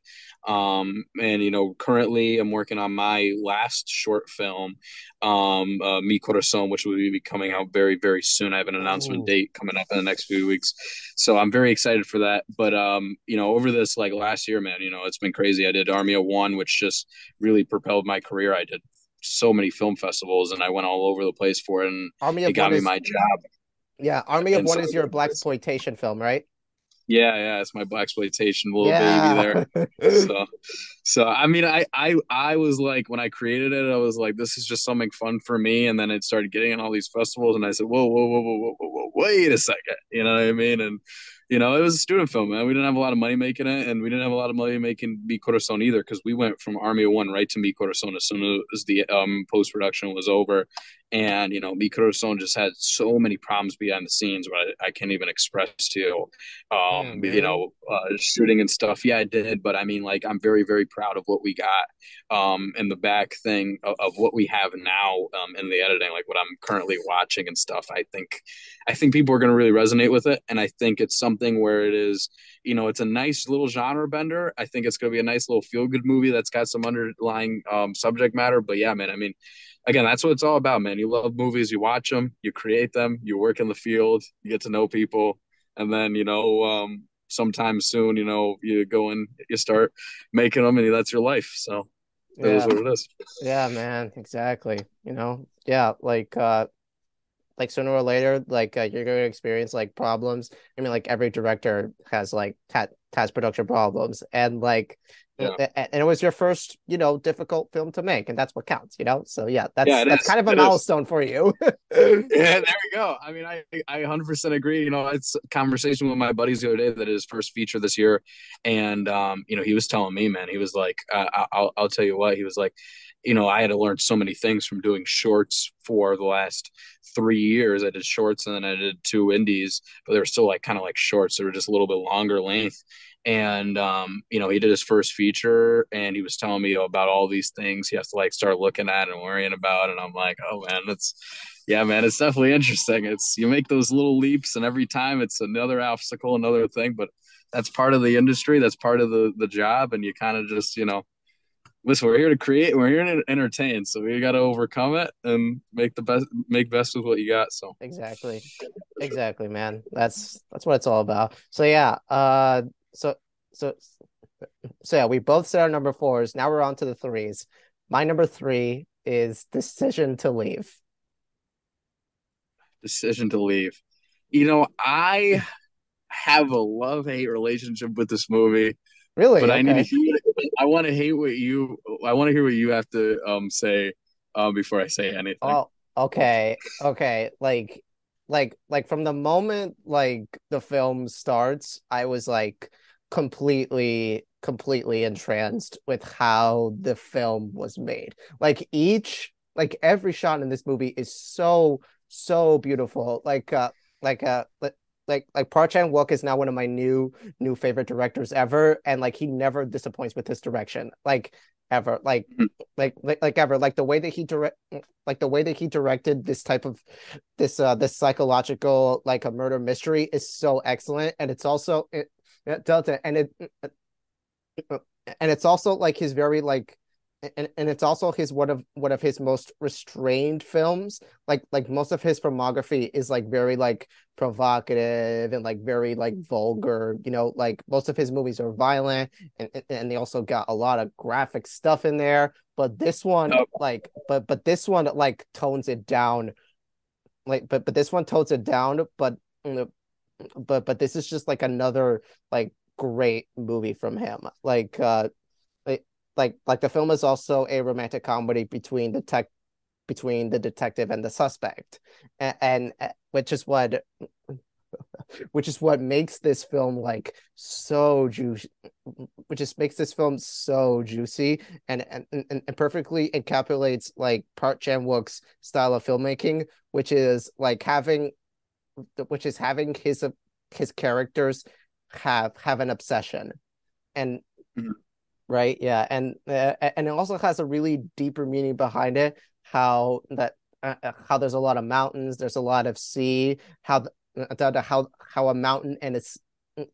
um, and you know, currently I'm working on my last short film, um, uh, Mi Corazon, which will be coming out very very soon. I have an announcement Ooh. date coming up in the next few weeks, so I'm very excited for that. But um, you know, over this like last year, man, you know, it's been crazy. I did Army of One, which just really propelled my career. I did so many film festivals and I went all over the place for it and Army of it got me is, my job. Yeah, Army of and One so, is your black exploitation film, right? Yeah, yeah, it's my black exploitation little yeah. baby there. so, so I mean, I, I, I was like, when I created it, I was like, this is just something fun for me. And then it started getting in all these festivals, and I said, whoa, whoa, whoa, whoa, whoa, whoa, wait a second, you know what I mean? And you know, it was a student film, man. We didn't have a lot of money making it, and we didn't have a lot of money making Mi Corazon either, because we went from Army of One right to Mi Corazon as soon as the um, post production was over. And you know, Mi Corazon just had so many problems behind the scenes where I, I can't even express to you. Um, yeah, you know, uh, shooting and stuff. Yeah, I did, but I mean, like, I'm very, very proud of what we got. Um, and the back thing of, of what we have now um, in the editing, like what I'm currently watching and stuff. I think, I think people are going to really resonate with it, and I think it's something where it is, you know, it's a nice little genre bender. I think it's going to be a nice little feel good movie that's got some underlying um, subject matter. But yeah, man, I mean again, that's what it's all about, man. You love movies, you watch them, you create them, you work in the field, you get to know people, and then you know, um, sometime soon, you know, you go and you start making them, and that's your life. So yeah. is what it is. Yeah, man, exactly. You know, yeah, like uh like sooner or later, like uh, you're going to experience like problems. I mean, like every director has like ta- has production problems, and like yeah. and it was your first you know difficult film to make and that's what counts you know so yeah that's yeah, that's is. kind of a it milestone is. for you yeah there we go i mean i i 100% agree you know it's a conversation with my buddies the other day that his first feature this year and um you know he was telling me man he was like uh, i'll i'll tell you what he was like you know i had to learn so many things from doing shorts for the last three years. I did shorts and then i did two indies but they were still like kind of like shorts. They were just a little bit longer length. And um, you know he did his first feature and he was telling me about all these things he has to like start looking at and worrying about. And i'm like oh man that's yeah man it's definitely interesting. It's you make those little leaps and every time it's another obstacle another thing. But that's part of the industry. That's part of the the job. And you kind of just you know listen we're here to create we're here to entertain so we got to overcome it and make the best make best with what you got so exactly exactly man that's that's what it's all about so yeah uh so so so yeah, we both said our number fours. Now we're on to the threes. My number three is decision to leave. Decision to leave. You know, I have a love hate relationship with this movie. Really? But okay. I need to hear, I want to hate what you I want to hear what you have to um say um before I say anything. Oh, okay. Okay. Like like like from the moment like the film starts, I was like completely completely entranced with how the film was made. Like each like every shot in this movie is so so beautiful. Like uh like uh like like Park Chan Wook is now one of my new new favorite directors ever, and like he never disappoints with his direction. Like ever like mm-hmm. like like like ever like the way that he direct like the way that he directed this type of this uh this psychological like a murder mystery is so excellent and it's also it, delta and it and it's also like his very like and, and it's also his one of one of his most restrained films. Like like most of his filmography is like very like provocative and like very like vulgar you know? Like most of his movies are violent and and they also got a lot of graphic stuff in there. But this one oh. like but but this one like tones it down. Like but but this one tones it down but but but this is just like another like great movie from him. Like uh like like the film is also a romantic comedy between the tech between the detective and the suspect. And, and uh, which is what which is what makes this film like so juicy which just makes this film so juicy and and, and, and perfectly encapsulates like Park Chan Wook's style of filmmaking which is like having which is having his his characters have have an obsession. And mm-hmm right? Yeah, and uh, and it also has a really deeper meaning behind it. How that uh, uh how there's a lot of mountains, there's a lot of sea. How the, uh, how how a mountain and it's uh,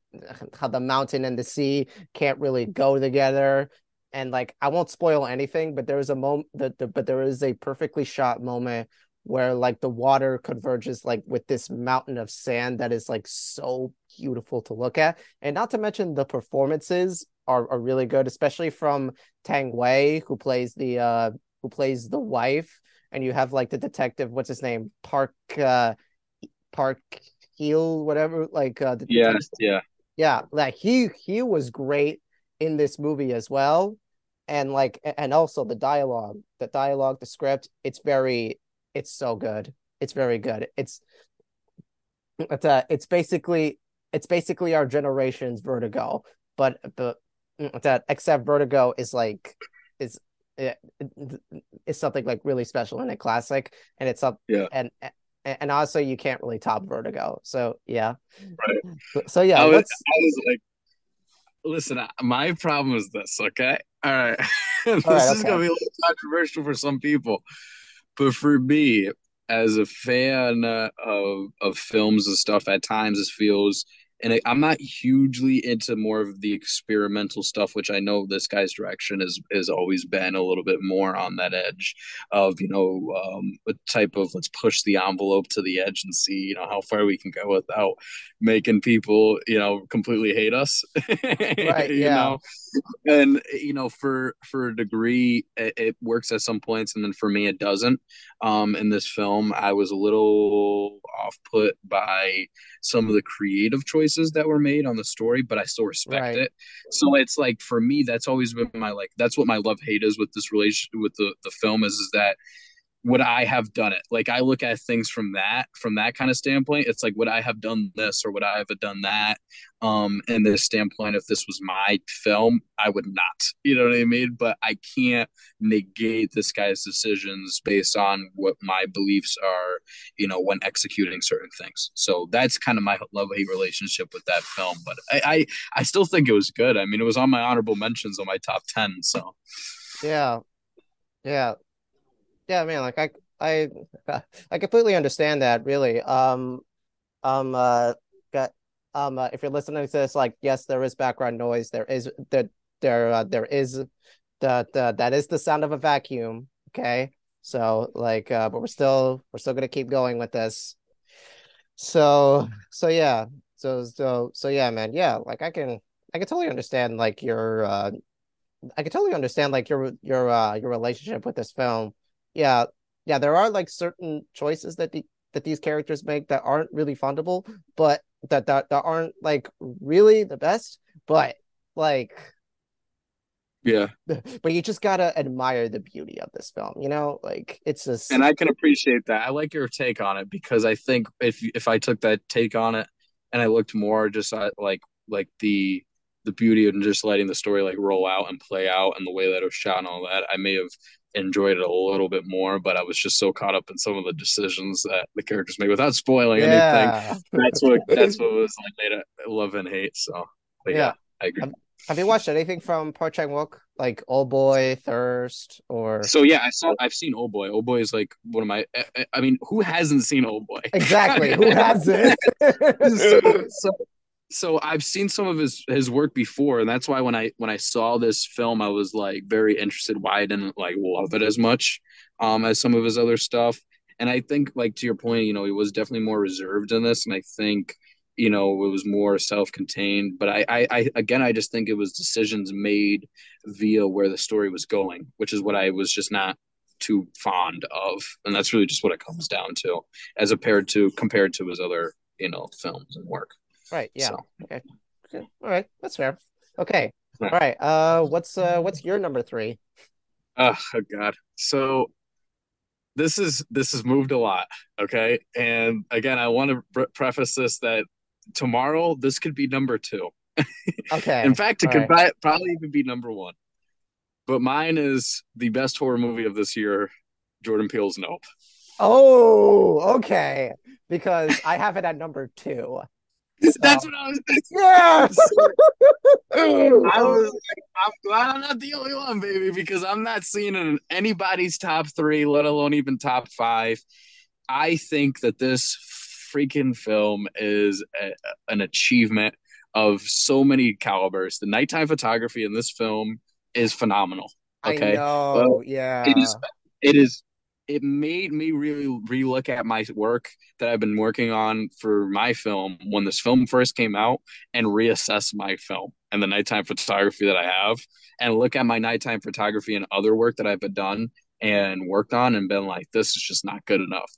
how the mountain and the sea can't really go together. And like I won't spoil anything, but there is a moment that the, but there is a perfectly shot moment where like the water converges like with this mountain of sand that is like so beautiful to look at. And not to mention the performances are, are really good especially from tang wei who plays the uh who plays the wife. And you have like the detective what's his name? Park uh park heel whatever like uh the, yes yeah. Yeah like he he was great in this movie as well. And like and also the dialogue the dialogue the script it's very it's so good. It's very good. It's it's uh, it's basically it's basically our generation's Vertigo, but but that except Vertigo is like is it, it's something like really special and a classic, and it's up yeah and and also you can't really top Vertigo. So yeah, right. So yeah, I was, I was like, listen, my problem is this. Okay, all right, this right, is gonna be a little controversial for some people. But for me, as a fan uh, of of films and stuff, at times it feels and I'm not hugely into more of the experimental stuff, which I know this guy's direction has has always been a little bit more on that edge of you know um, a type of let's push the envelope to the edge and see you know how far we can go without making people you know completely hate us, right? you yeah. know, and you know for for a degree it, it, works at some points, and then for me it doesn't. Um, in this film, I was a little off put by some of the creative choices that were made on the story, but I still respect right. it. So it's like for me, that's always been my like that's what my love hate is with this relation with the the film is is that would I have done it? Like I look at things from that from that kind of standpoint. It's like would I have done this or would I have done that? Um, in this standpoint, if this was my film, I would not. You know what I mean? But I can't negate this guy's decisions based on what my beliefs are. You know, when executing certain things. So that's kind of my love hate relationship with that film. But I, I I still think it was good. I mean, it was on my honorable mentions on my top ten. So yeah, yeah yeah, man, like I I I completely understand that. Really, um, um, uh, got um, uh, if you're listening to this, like, yes, there is background noise. There is there there uh, there is the the that is the sound of a vacuum. Okay, so like, uh, but we're still we're still gonna keep going with this. So so yeah, so so so yeah, man, yeah, like I can I can totally understand like your uh I can totally understand like your your uh your relationship with this film yeah, yeah, there are like certain choices that the that these characters make that aren't really fundable, but that that, that aren't like really the best, but like yeah. But you just gotta admire the beauty of this film, you know? Like it's just And I can appreciate that. I like your take on it because I think if if I took that take on it and I looked more just at like like the the beauty of just letting the story like roll out and play out and the way that it was shot and all that, I may have enjoyed it a little bit more, but I was just so caught up in some of the decisions that the characters made without spoiling yeah. anything. That's what that's what was like made it love and hate. So yeah. yeah, I agree. Have, have, you watched anything from Park Chan Wook, like Old Boy, Thirst, or? So yeah, I saw. I've seen Old Boy. Old Boy is like one of my. I, I mean, who hasn't seen Old Boy? Exactly. who hasn't? so, so so I've seen some of his his work before, and that's why when I when I saw this film, I was like very interested. Why I didn't like love it as much um, as some of his other stuff. And I think, like to your point, you know, he was definitely more reserved in this, and I think you know it was more self-contained. But I, I, I again, I just think it was decisions made via where the story was going, which is what I was just not too fond of, and that's really just what it comes down to, as compared to compared to his other you know films and work. Right. Yeah. So. Okay. okay. All right. That's fair. Okay. All right. Uh, what's uh, what's your number three? Oh, oh God. So this is this has moved a lot. Okay. And again, I want to preface this that tomorrow this could be number two. Okay. In fact, it All could right. probably even be number one. But mine is the best horror movie of this year, Jordan Peele's Nope. Oh, okay. Because I have it at number two. That's um, what I was thinking. Yes. I oh. was like, I'm glad I'm not the only one, baby, because I'm not seeing it in anybody's top three, let alone even top five. I think that this freaking film is a, an achievement of so many calibers. The nighttime photography in this film is phenomenal. Okay, I know. yeah. It is. It is it made me really relook at my work that I've been working on for my film when this film first came out and reassess my film and the nighttime photography that I have and look at my nighttime photography and other work that I've done and worked on and been like, this is just not good enough.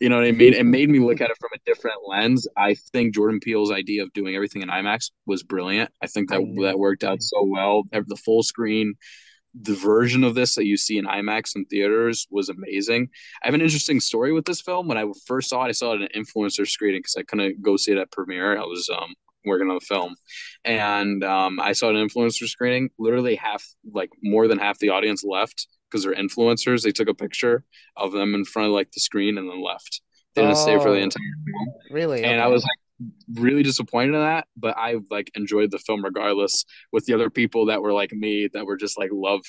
You know what I mean? It made me look at it from a different lens. I think Jordan Peele's idea of doing everything in IMAX was brilliant. I think that that worked out so well. The full screen the version of this that you see in IMAX and theaters was amazing. I have an interesting story with this film. When I first saw it, I saw it at an influencer screening because I couldn't go see it at premiere. I was um, working on the film, and um, I saw an influencer screening. Literally half, like more than half the audience left because they're influencers. They took a picture of them in front of like the screen and then left. They didn't oh, stay for the oh. entire film. Really? And okay. I was like, really disappointed in that, but I like enjoyed the film regardless with the other people that were like me that were just like love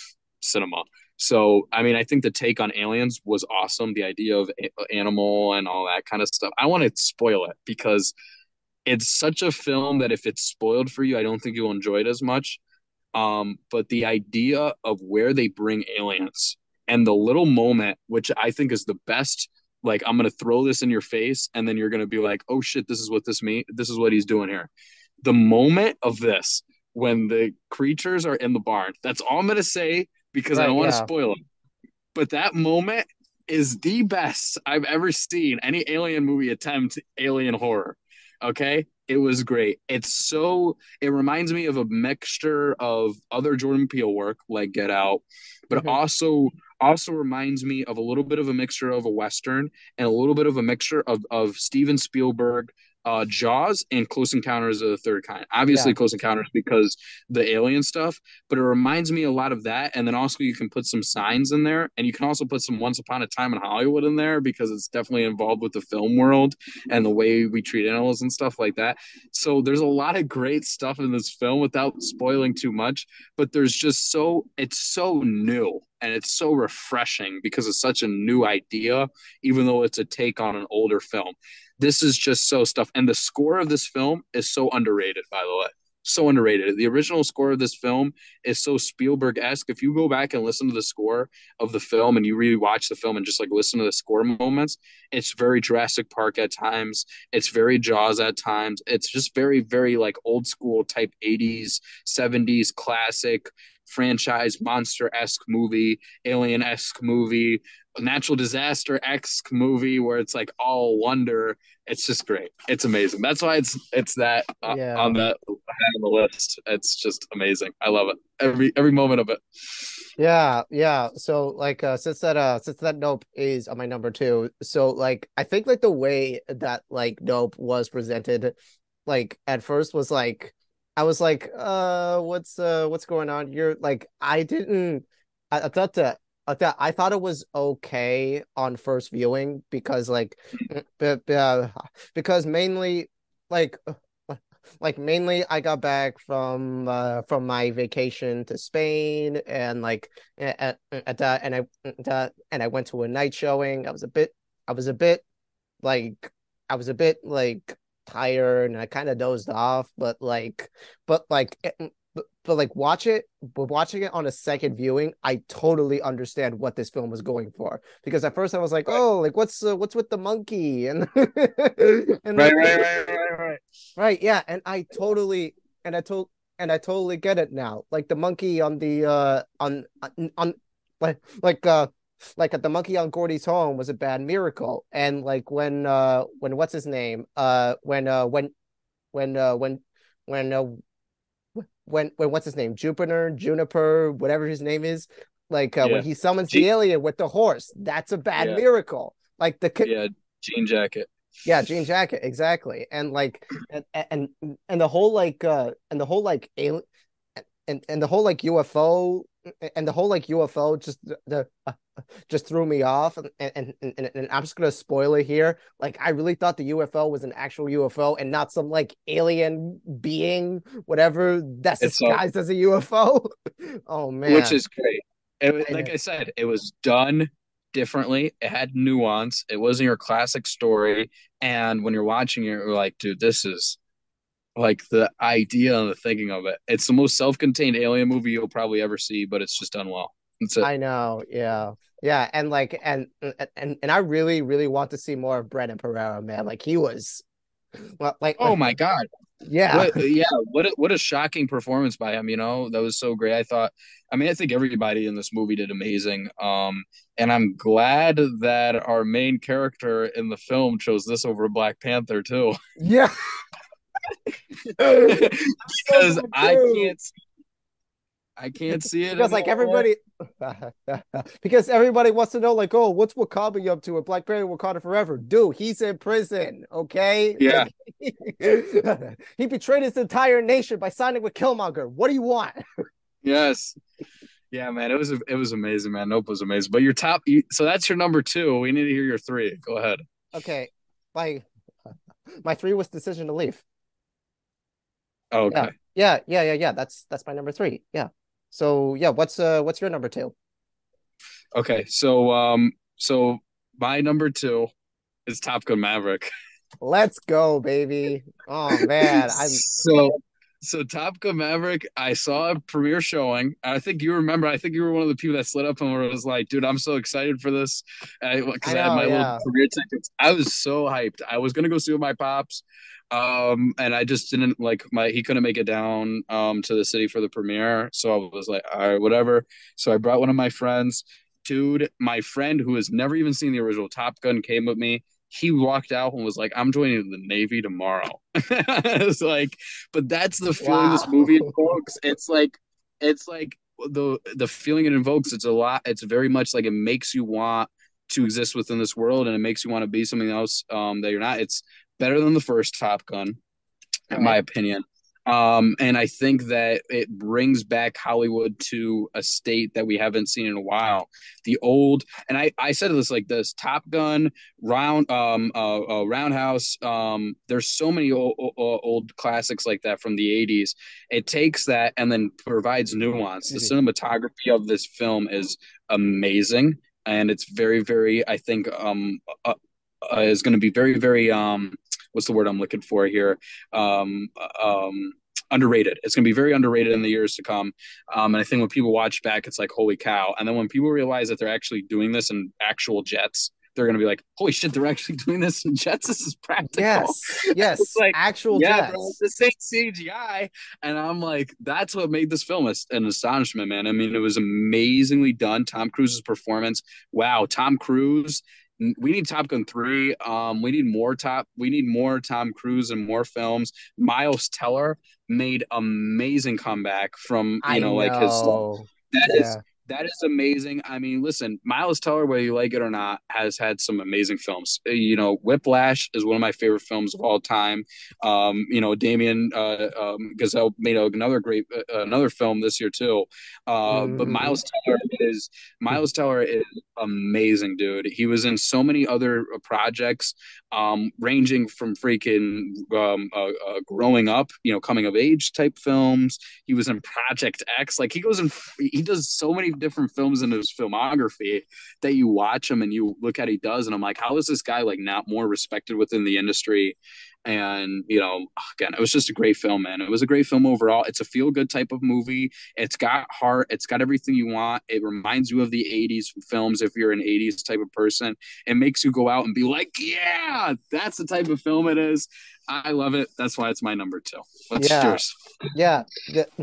cinema. So, I mean, I think the take on aliens was awesome. The idea of animal and all that kind of stuff. I want to spoil it because it's such a film that if it's spoiled for you, I don't think you'll enjoy it as much. Um, but the idea of where they bring aliens and the little moment, which I think is the best like i'm gonna throw this in your face and then you're gonna be like oh shit this is what this mean this is what he's doing here. The moment of this when the creatures are in the barn that's all i'm gonna say because right, i don't want to yeah. spoil it. But that moment is the best i've ever seen any alien movie attempt alien horror okay it was great it's so it reminds me of a mixture of other jordan peele work like get out but mm-hmm. also also reminds me of a little bit of a mixture of a western and a little bit of a mixture of of Steven Spielberg uh, Jaws and Close Encounters of the Third Kind. Obviously, yeah. Close Encounters because the alien stuff, but it reminds me a lot of that. And then also, you can put some signs in there, and you can also put some Once Upon a Time in Hollywood in there because it's definitely involved with the film world and the way we treat animals and stuff like that. So, there's a lot of great stuff in this film without spoiling too much, but there's just so it's so new and it's so refreshing because it's such a new idea, even though it's a take on an older film. This is just so stuff. And the score of this film is so underrated, by the way. So underrated. The original score of this film is so Spielberg esque. If you go back and listen to the score of the film and you rewatch the film and just like listen to the score moments, it's very Jurassic Park at times. It's very Jaws at times. It's just very, very like old school type 80s, 70s classic franchise monster esque movie, alien esque movie, natural disaster esque movie where it's like all wonder. It's just great. It's amazing. That's why it's it's that uh, yeah. on that on the list. It's just amazing. I love it. Every every moment of it. Yeah, yeah. So like uh since that uh since that Nope is on my number two, so like I think like the way that like Nope was presented, like at first was like I was like, uh, what's uh, what's going on? You're like, I didn't. I, I thought that I thought it was okay on first viewing because like, uh, because mainly like like mainly I got back from uh from my vacation to Spain and like at that and I and I went to a night showing. I was a bit I was a bit like I was a bit like tired and I kind of dozed off, but like, but like, eh, mm, but, but like watch it, but watching it on a second viewing, I totally understand what this film was going for. Because at first I was like, oh, like what's uh, what's with the monkey and, and right, right, right, right, right, right, yeah, and I totally and I told and I totally get it now. Like the monkey on the uh on on, on like like uh like at the monkey on Gordy's home was a bad miracle. And like when uh when what's his name? Uh when uh when when uh when when uh when when what's his name? Jupiter, Juniper, whatever his name is. Like uh, yeah. when he summons Jean- the alien with the horse, that's a bad yeah. miracle. Like the yeah, jean jacket. Yeah, jean jacket, exactly. And like and and and the whole like uh and the whole like alien and and the whole like UFO and the whole like UFO just the uh, just threw me off and and, and and I'm just gonna spoil it here. Like I really thought the UFO was an actual UFO and not some like alien being, whatever that's it's disguised so, as a UFO. oh man. Which is great. It, like I said, it was done differently. It had nuance. It wasn't your classic story. And when you're watching it, you're like, dude, this is like the idea and the thinking of it. It's the most self-contained alien movie you'll probably ever see, but it's just done well. I know, yeah, yeah, and like, and and and I really, really want to see more of Brandon Perea, man. Like he was, well, like, oh my god, yeah, what, yeah, what a, what a shocking performance by him. You know, that was so great. I thought, I mean, I think everybody in this movie did amazing. Um, and I'm glad that our main character in the film chose this over Black Panther too. Yeah. because I can't I can't see it because like everybody because everybody wants to know like oh what's Wakanda up to with Black Panther Wakanda forever? Dude he's in prison okay? Yeah. He betrayed his entire nation by signing with Killmonger. What do you want? Yes. Yeah man it was it was amazing man. Nope was amazing. But your top so that's your number two. We need to hear your three. Go ahead. Okay. My my three was decision to leave Oh, okay. Yeah. yeah, yeah, yeah, yeah. That's that's my number three. Yeah. So yeah, what's uh what's your number two? Okay, so um so my number two is Top Gun Maverick. Let's go, baby. Oh man. I'm so so Top Gun Maverick, I saw a premiere showing. I think you remember. I think you were one of the people that slid up and was like, "Dude, I'm so excited for this," because I, I, I, had my yeah. little premiere tickets. I was so hyped. I was gonna go see with my pops um and i just didn't like my he couldn't make it down um to the city for the premiere. So i was like all right whatever. So i brought one of my friends. Dude my friend who has never even seen the original top gun came with me. He walked out and was like i'm joining the navy tomorrow. It's like but that's the feeling wow. this movie invokes. It's like it's like the the feeling it invokes it's a lot it's very much like it makes you want to exist within this world and it makes you want to be something else um, that you're not. It's better than the first Top Gun, in my opinion. Um, and I think that it brings back Hollywood to a state that we haven't seen in a while. The old, and I, I said this like this Top Gun, Round, um, uh, uh Roundhouse. Um, there's so many old, old classics like that from the 80s. It takes that and then provides nuance. The mm-hmm. cinematography of this film is amazing and it's very very i think um uh, uh, is going to be very very um what's the word I'm looking for here? Um, um, underrated. It's going to be very underrated in the years to come. Um, and I think when people watch back, it's like, holy cow. And then when people realize that they're actually doing this in actual jets, they're going to be like, holy shit, they're actually doing this in jets. This is practical. Yes. Yes. like, actual yeah, jets. This ain't CGI. And I'm like, that's what made this film an astonishment, man. I mean, it was amazingly done. Tom Cruise's performance. Wow. Tom Cruise we need Top Gun three. Um, we need more top. We need more Tom Cruise and more films. Miles Teller made amazing comeback from you know, know. like his. That yeah. is that is amazing. I mean, listen, Miles Teller, whether you like it or not, has had some amazing films. Uh, you know, Whiplash is one of my favorite films of all time. Um, you know, Damien uh, um, Chazelle made another great uh, another film this year too. Uh, mm-hmm. But Miles Teller is Miles Teller is amazing, dude. He was in so many other projects, um, ranging from freaking um, uh, uh, growing up, you know, coming of age type films. He was in Project X. Like he goes in, he does so many different films in his filmography that you watch him and you look at he does, and I'm like, how is this guy like not more respected within the industry? And you know, again, it was just a great film, man. It was a great film overall. It's a feel good type of movie. It's got heart. It's got everything you want. It reminds you of the '80s films if you're an '80s type of person. It makes you go out and be like, yeah, that's the type of film it is. I love it. That's why it's my number two. What's yeah. yours? Yeah, yeah.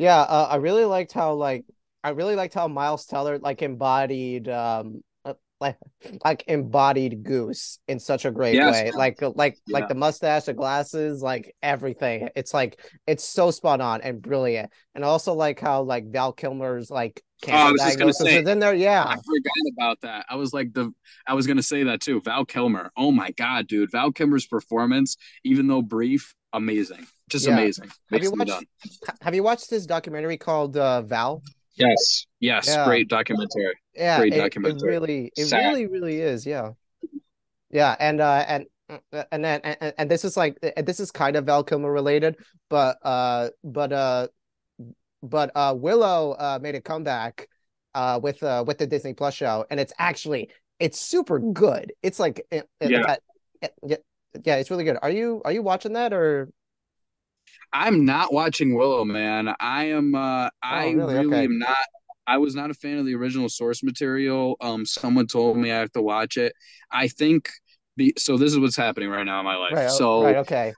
Uh, I really liked how like I really liked how Miles Teller like embodied um uh, like like embodied Goose in such a great yes. way. Like like yeah. like the mustache, the glasses, like everything. It's like it's so spot on and brilliant. And also like how like Val Kilmer's like cancer oh, I was just gonna say, in there. Yeah, I forgot about that. I was like the I was gonna say that too. Val Kilmer. Oh my god, dude. Val Kilmer's performance, even though brief, amazing. Just yeah. amazing. Have you watched? Have you watched this documentary called uh, Val? Yes, yes, Yeah, great documentary. yeah. Great It it documentary. really it Sad. really really is. Yeah, yeah. And uh and and then and, and this is like this is kind of Val Kilmer related, but uh but uh but uh Willow uh made a comeback uh with uh with the Disney Plus show, and it's actually it's super good. It's like it, it, Yeah. that yeah yeah it's really good. Are you are you watching that or? I'm not watching Willow, man. I am uh Oh, I really? really Okay. am not I was not a fan of the original source material. Um someone told me I have to watch it. I think the so this is what's happening right now in my life. Right. oh, Right. So Okay.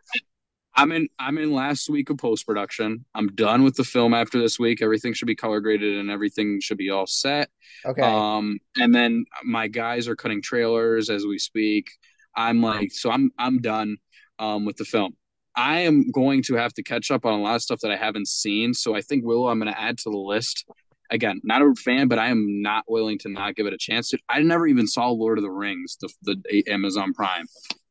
I'm in I'm in last week of post production. I'm done with the film after this week. Everything should be color graded and everything should be all set. Okay. Um and then my guys are cutting trailers as we speak. I'm like so I'm I'm done um with the film. I am going to have to catch up on a lot of stuff that I haven't seen. So I think Willow I'm going to add to the list. Again, not a fan, but I am not willing to not give it a chance. To. I never even saw Lord of the Rings, the the Amazon Prime.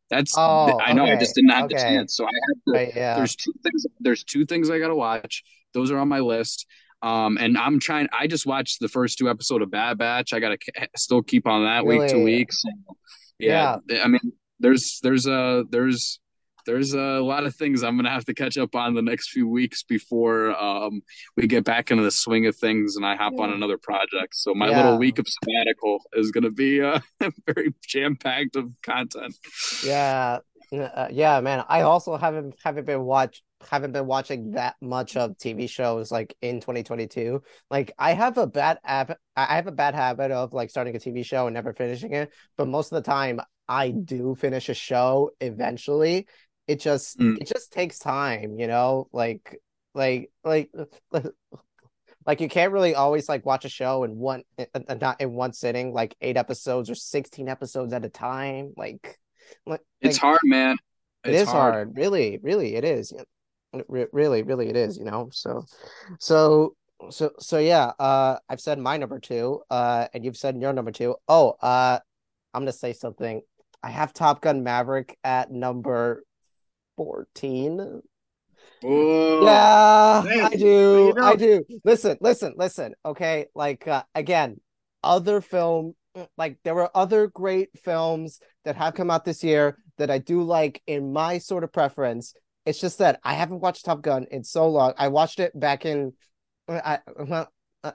That's Oh, I know I just didn't have the chance. So I have to Right. Yeah. there's two things there's two things I gotta watch. Those are on my list. Um, and I'm trying. I just watched the first two episodes of Bad Batch. I gotta still keep on that week to Really? week. So, yeah, I mean, there's there's a there's there's a lot of things I'm gonna have to catch up on the next few weeks before um we get back into the swing of things and I hop on another project. So my Yeah. little week of sabbatical is gonna be uh very jam packed of content. Yeah. Uh, yeah, man. I also haven't haven't been watch haven't been watching that much of TV shows like in 2022. Like I have a bad habit I have a bad habit of like starting a TV show and never finishing it, but most of the time I do finish a show eventually. It just Mm. it just takes time, you know? Like like like like you can't really always like watch a show in one not in one sitting, like eight episodes or 16 episodes at a time. Like like It's hard, man. it It's is hard. Really, really, it is. Re- really, really, it is, you know. So, so, so, so yeah, uh I've said my number two, uh, and you've said your number two. Oh, uh, I'm gonna say something. I have Top Gun Maverick at number 14. Oh, Yeah, I do. you know. I do. Listen, listen, listen. Okay, like uh, again, other film like there were other great films that have come out this year that I do like in my sort of preference. It's just that I haven't watched Top Gun in so long. I watched it back in I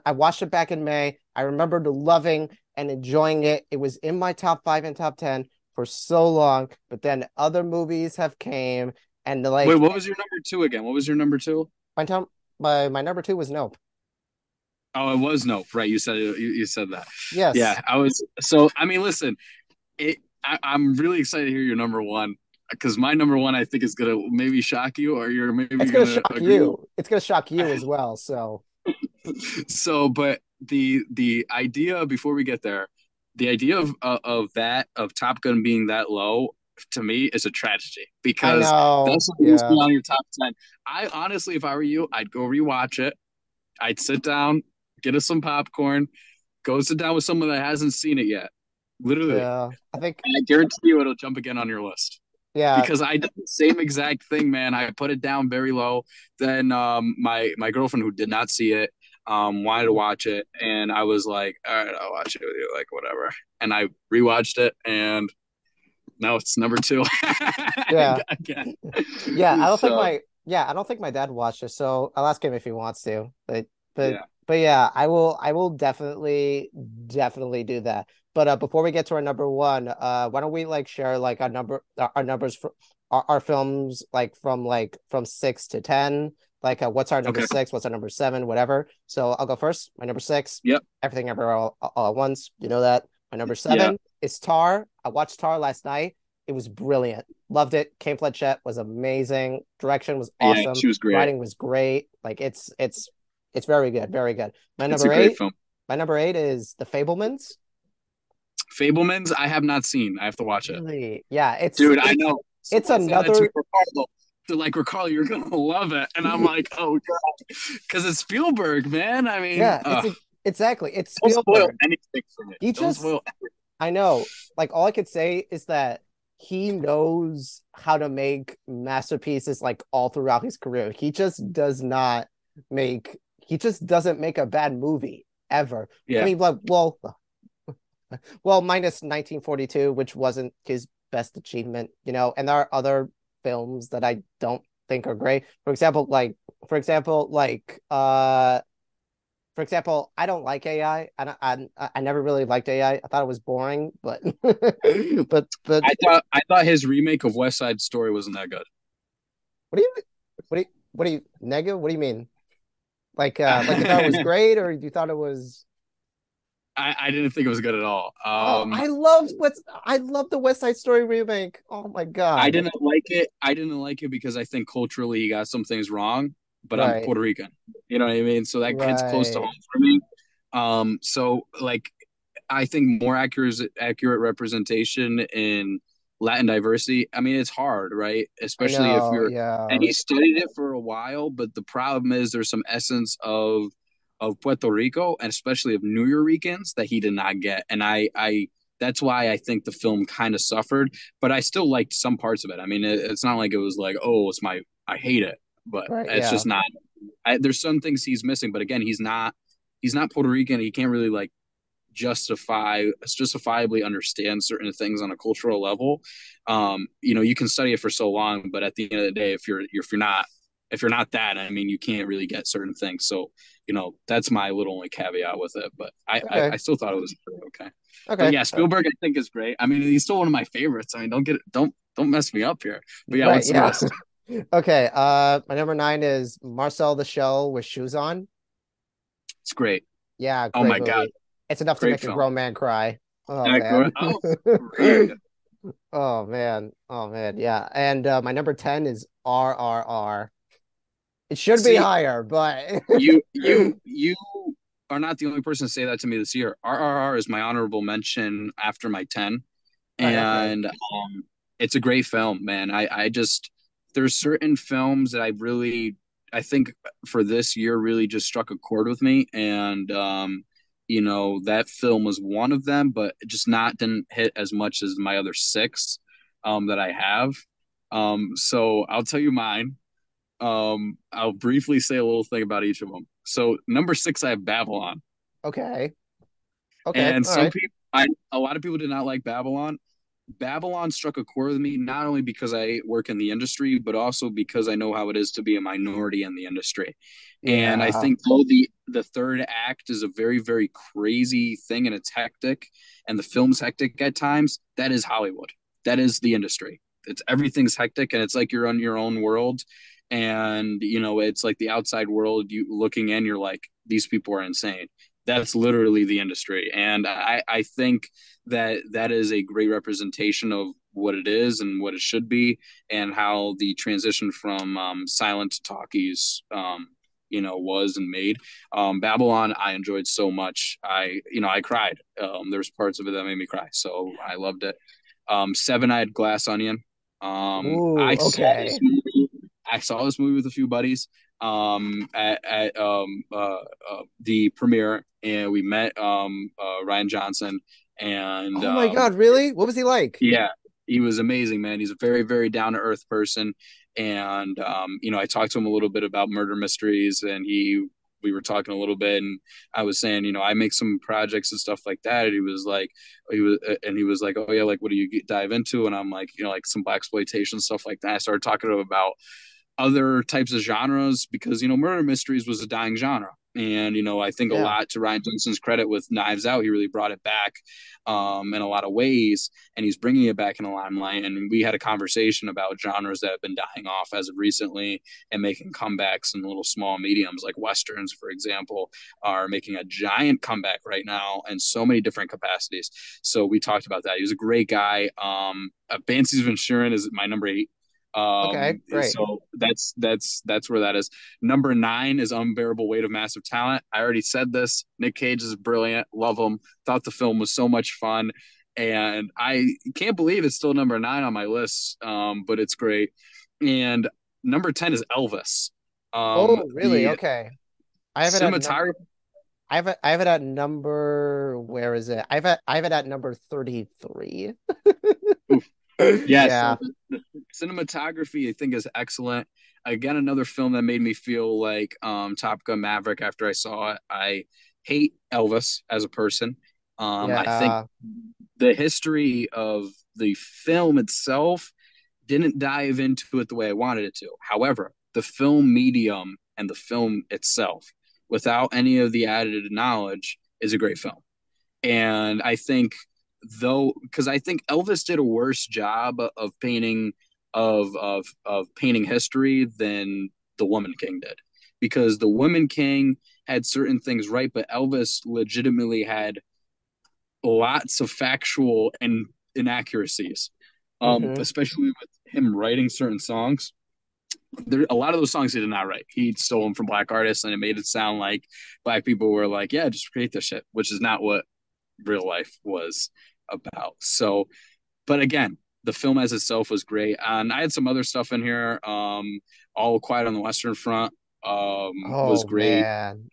I watched it back in May. I remember loving and enjoying it. It was in my top 5 and top 10 for so long, but then other movies have came and like Wait, what was your number two again? What was your number two? my time my my number 2 was Nope. Oh, it was Nope, right? You said you, you said that. Yes. Yeah, I was. So I mean, listen, it. I, I'm really excited to hear your number one because my number one I think is gonna maybe shock you, or you're maybe It's gonna gonna shock agree you. It's gonna shock you as well. So so but the the idea before we get there the idea of of, of that of top gun being that low to me is a tragedy because that's Yeah. on your top 10 i honestly if i were you i'd go rewatch it i'd sit down get us some popcorn go sit down with someone that hasn't seen it yet literally Yeah. I think and i guarantee you it'll jump again on your list yeah. because I did the same exact thing, man. I put it down very low. Then um, my my girlfriend who did not see it um, wanted to watch it, and I was like, all right, I'll watch it with you, like whatever. And I rewatched it, and now it's number two. Yeah. again. Yeah, I don't think my yeah, I don't think my dad watched it, so I'll ask him if he wants to. But but Yeah. but yeah, I will I will definitely definitely do that. But uh before we get to our number one, uh why don't we like share like our number our, our numbers for our, our films like from like from six to ten. Like uh, what's our number Okay. six, what's our number seven, whatever. So I'll go first. My number six, Yep. everything ever all, all at once. You know that. My number seven is Tar. I watched Tar last night. It was brilliant. Loved it. Cate Blanchett was amazing. Direction was Yeah, awesome. she was great. Writing was great. Like it's it's it's very good, very good. My It's number eight. film. My number eight is The Fabelmans. Fabelmans, I have not seen. I have to watch it, Really, yeah. It's dude. I it's- know. it's that another-. They're like Ricardo, you're gonna love it, and I'm like, oh god, because it's Spielberg, man. I mean, Yeah, ugh. it's exactly. It's Don't spoil Spielberg. anything for me. He Don't just- spoil I know. Like all I could say is that he knows how to make masterpieces like all throughout his career. He just does not make he just doesn't make a bad movie ever. Yeah. I mean, like, well, well, minus 1942, which wasn't his best achievement, you know. And there are other films that I don't think are great. For example, like, for example, like, uh, for example, I don't like AI. I I I never really liked AI. I thought it was boring, but but but I thought I thought his remake of West Side Story wasn't that good. What do you what do you what do you negative? What do you mean? Like uh like you thought it was great or you thought it was I, I didn't think it was good at all. Oh, Um, I loved what's I love the West Side Story remake. Oh my god. I didn't like it. I didn't like it because I think culturally he got some things wrong. But I'm Puerto Rican. You know what I mean? So that hits close to home for me. Um, so like I think more accurate accurate representation in Latin diversity. I mean, it's hard, right? Especially if you're yeah. and he studied it for a while, but the problem is there's some essence of of Puerto Rico and especially of New Yorkers that he did not get. And I I that's why I think the film kind of suffered, but I still liked some parts of it. I mean, it, it's not like it was like, oh, it's my I hate it, but Right, it's yeah. just not. I, there's some things he's missing, but again, he's not he's not Puerto Rican. He can't really like justify justifiably understand certain things on a cultural level. Um, you know, you can study it for so long, but at the end of the day, if you're if you're not if you're not that, I mean, you can't really get certain things. So, you know, that's my little only caveat with it. But I I, Okay. I still thought it was pretty okay. But Okay. yeah, Spielberg I think is great. I mean, he's still one of my favorites. I mean, don't get don't don't mess me up here. But yeah, Right, yeah. Okay. Uh my number nine is Marcel the Shell with shoes on. It's great. Yeah, Oh my movie. God, It's enough to great make a grown man cry. Oh man. oh. Oh man. Oh man. Yeah. And uh, my number 10 is RRR. It should be higher, but you you you are not the only person to say that to me this year. RRR is my honorable mention after my 10 and um it's a great film, man. I I just there's certain films that I really I think for this year really just struck a chord with me and um you know that film was one of them but it just not didn't hit as much as my other six um that I have. Um so I'll tell you mine. Um I'll briefly say a little thing about each of them. So number 6 I have Babylon. Okay. Okay. And All some right. people, I a lot of people did not like Babylon. Babylon struck a chord with me not only because I work in the industry, but also because I know how it is to be a minority in the industry. And I think though the the third act is a very very crazy thing and it's hectic, and the film's hectic at times. That is Hollywood. That is the industry. It's everything's hectic and it's like you're on your own world. And you know, it's like the outside world. You looking in, you're like, these people are insane. That's literally the industry. And i i think that that is a great representation of what it is and what it should be and how the transition from um, silent to talkies um, you know was and made. Um, babylon i enjoyed so much. I you know i cried. Um, there's parts of it that made me cry so i loved it. Um, seven eyed glass onion. Um, Ooh, i saw this okay. movie i saw this movie with a few buddies um at, at um uh, uh the premiere and we met um uh Rian Johnson and Oh my um God, really? What was he like? yeah he was amazing man he's a very very down to earth person and um you know I talked to him a little bit about murder mysteries and he we were talking a little bit and I was saying you know I make some projects and stuff like that and he was like he was and he was like oh yeah like what do you dive into and I'm like you know like some black exploitation stuff like that I started talking to him about other types of genres because you know murder mysteries was a dying genre. And you know i think a lot to rian johnson's credit with knives out he really brought it back um, in a lot of ways and he's bringing it back in the limelight. And we had a conversation about genres that have been dying off as of recently and making comebacks in little small mediums like westerns for example are making a giant comeback right now in so many different capacities. So we talked about that. He was a great guy. Um, uh, Banshees of Inisherin is my number eight Okay, um, great. so that's that's that's where that is. Number nine is Unbearable Weight of Massive Talent. I already said this. Nic Cage is brilliant. Love him. Thought the film was so much fun, and I can't believe it's still number nine on my list. Um, but it's great. And number ten is Elvis. Um, Oh, really? Okay. I have it at number cinematography. I have it I have it at number where is it? I have it I have it at number 33. Yeah, Yeah. so the, the cinematography I think is excellent. again another film that made me feel like um, Top Gun Maverick after I saw it. I hate Elvis as a person. Um, yeah. I think the history of the film itself didn't dive into it the way I wanted it to. However, the film medium and the film itself, without any of the added knowledge, is a great film. And I think though because I think Elvis did a worse job of painting of of of painting history than the Woman King did. Because the Woman King had certain things right, but Elvis legitimately had lots of factual and inaccuracies. Um, mm-hmm. especially with him writing certain songs. There, a lot of those songs he did not write. He stole them from black artists, and it made it sound like black people were like, "Yeah, just create this shit," which is not what real life was about. So, but again, the film as itself was great, and I had some other stuff in here. Um, All Quiet on the Western Front um, oh, was great. Man.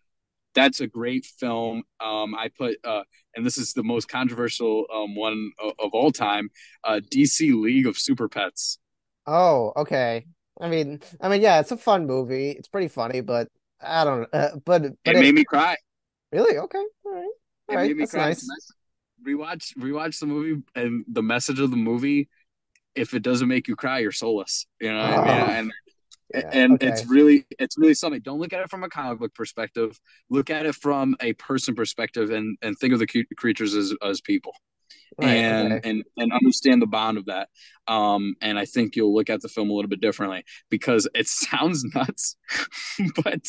That's a great film. Um, I put, uh, and this is the most controversial um, one of, of all time, uh, DC League of Super Pets. Oh, okay. I mean, I mean, yeah, it's a fun movie. It's pretty funny, but I don't. Uh, but, but it, it made me cry. Really? Okay. All right. All it right. That's cry. nice rewatch rewatch the movie and the message of the movie if it doesn't make you cry you're soulless you know oh. I mean? Oh. and yeah, and okay. it's really it's really something don't look at it from a comic book perspective look at it from a person perspective and and think of the creatures as as people right, and okay. and and understand the bond of that. Um, and I think you'll look at the film a little bit differently because it sounds nuts, but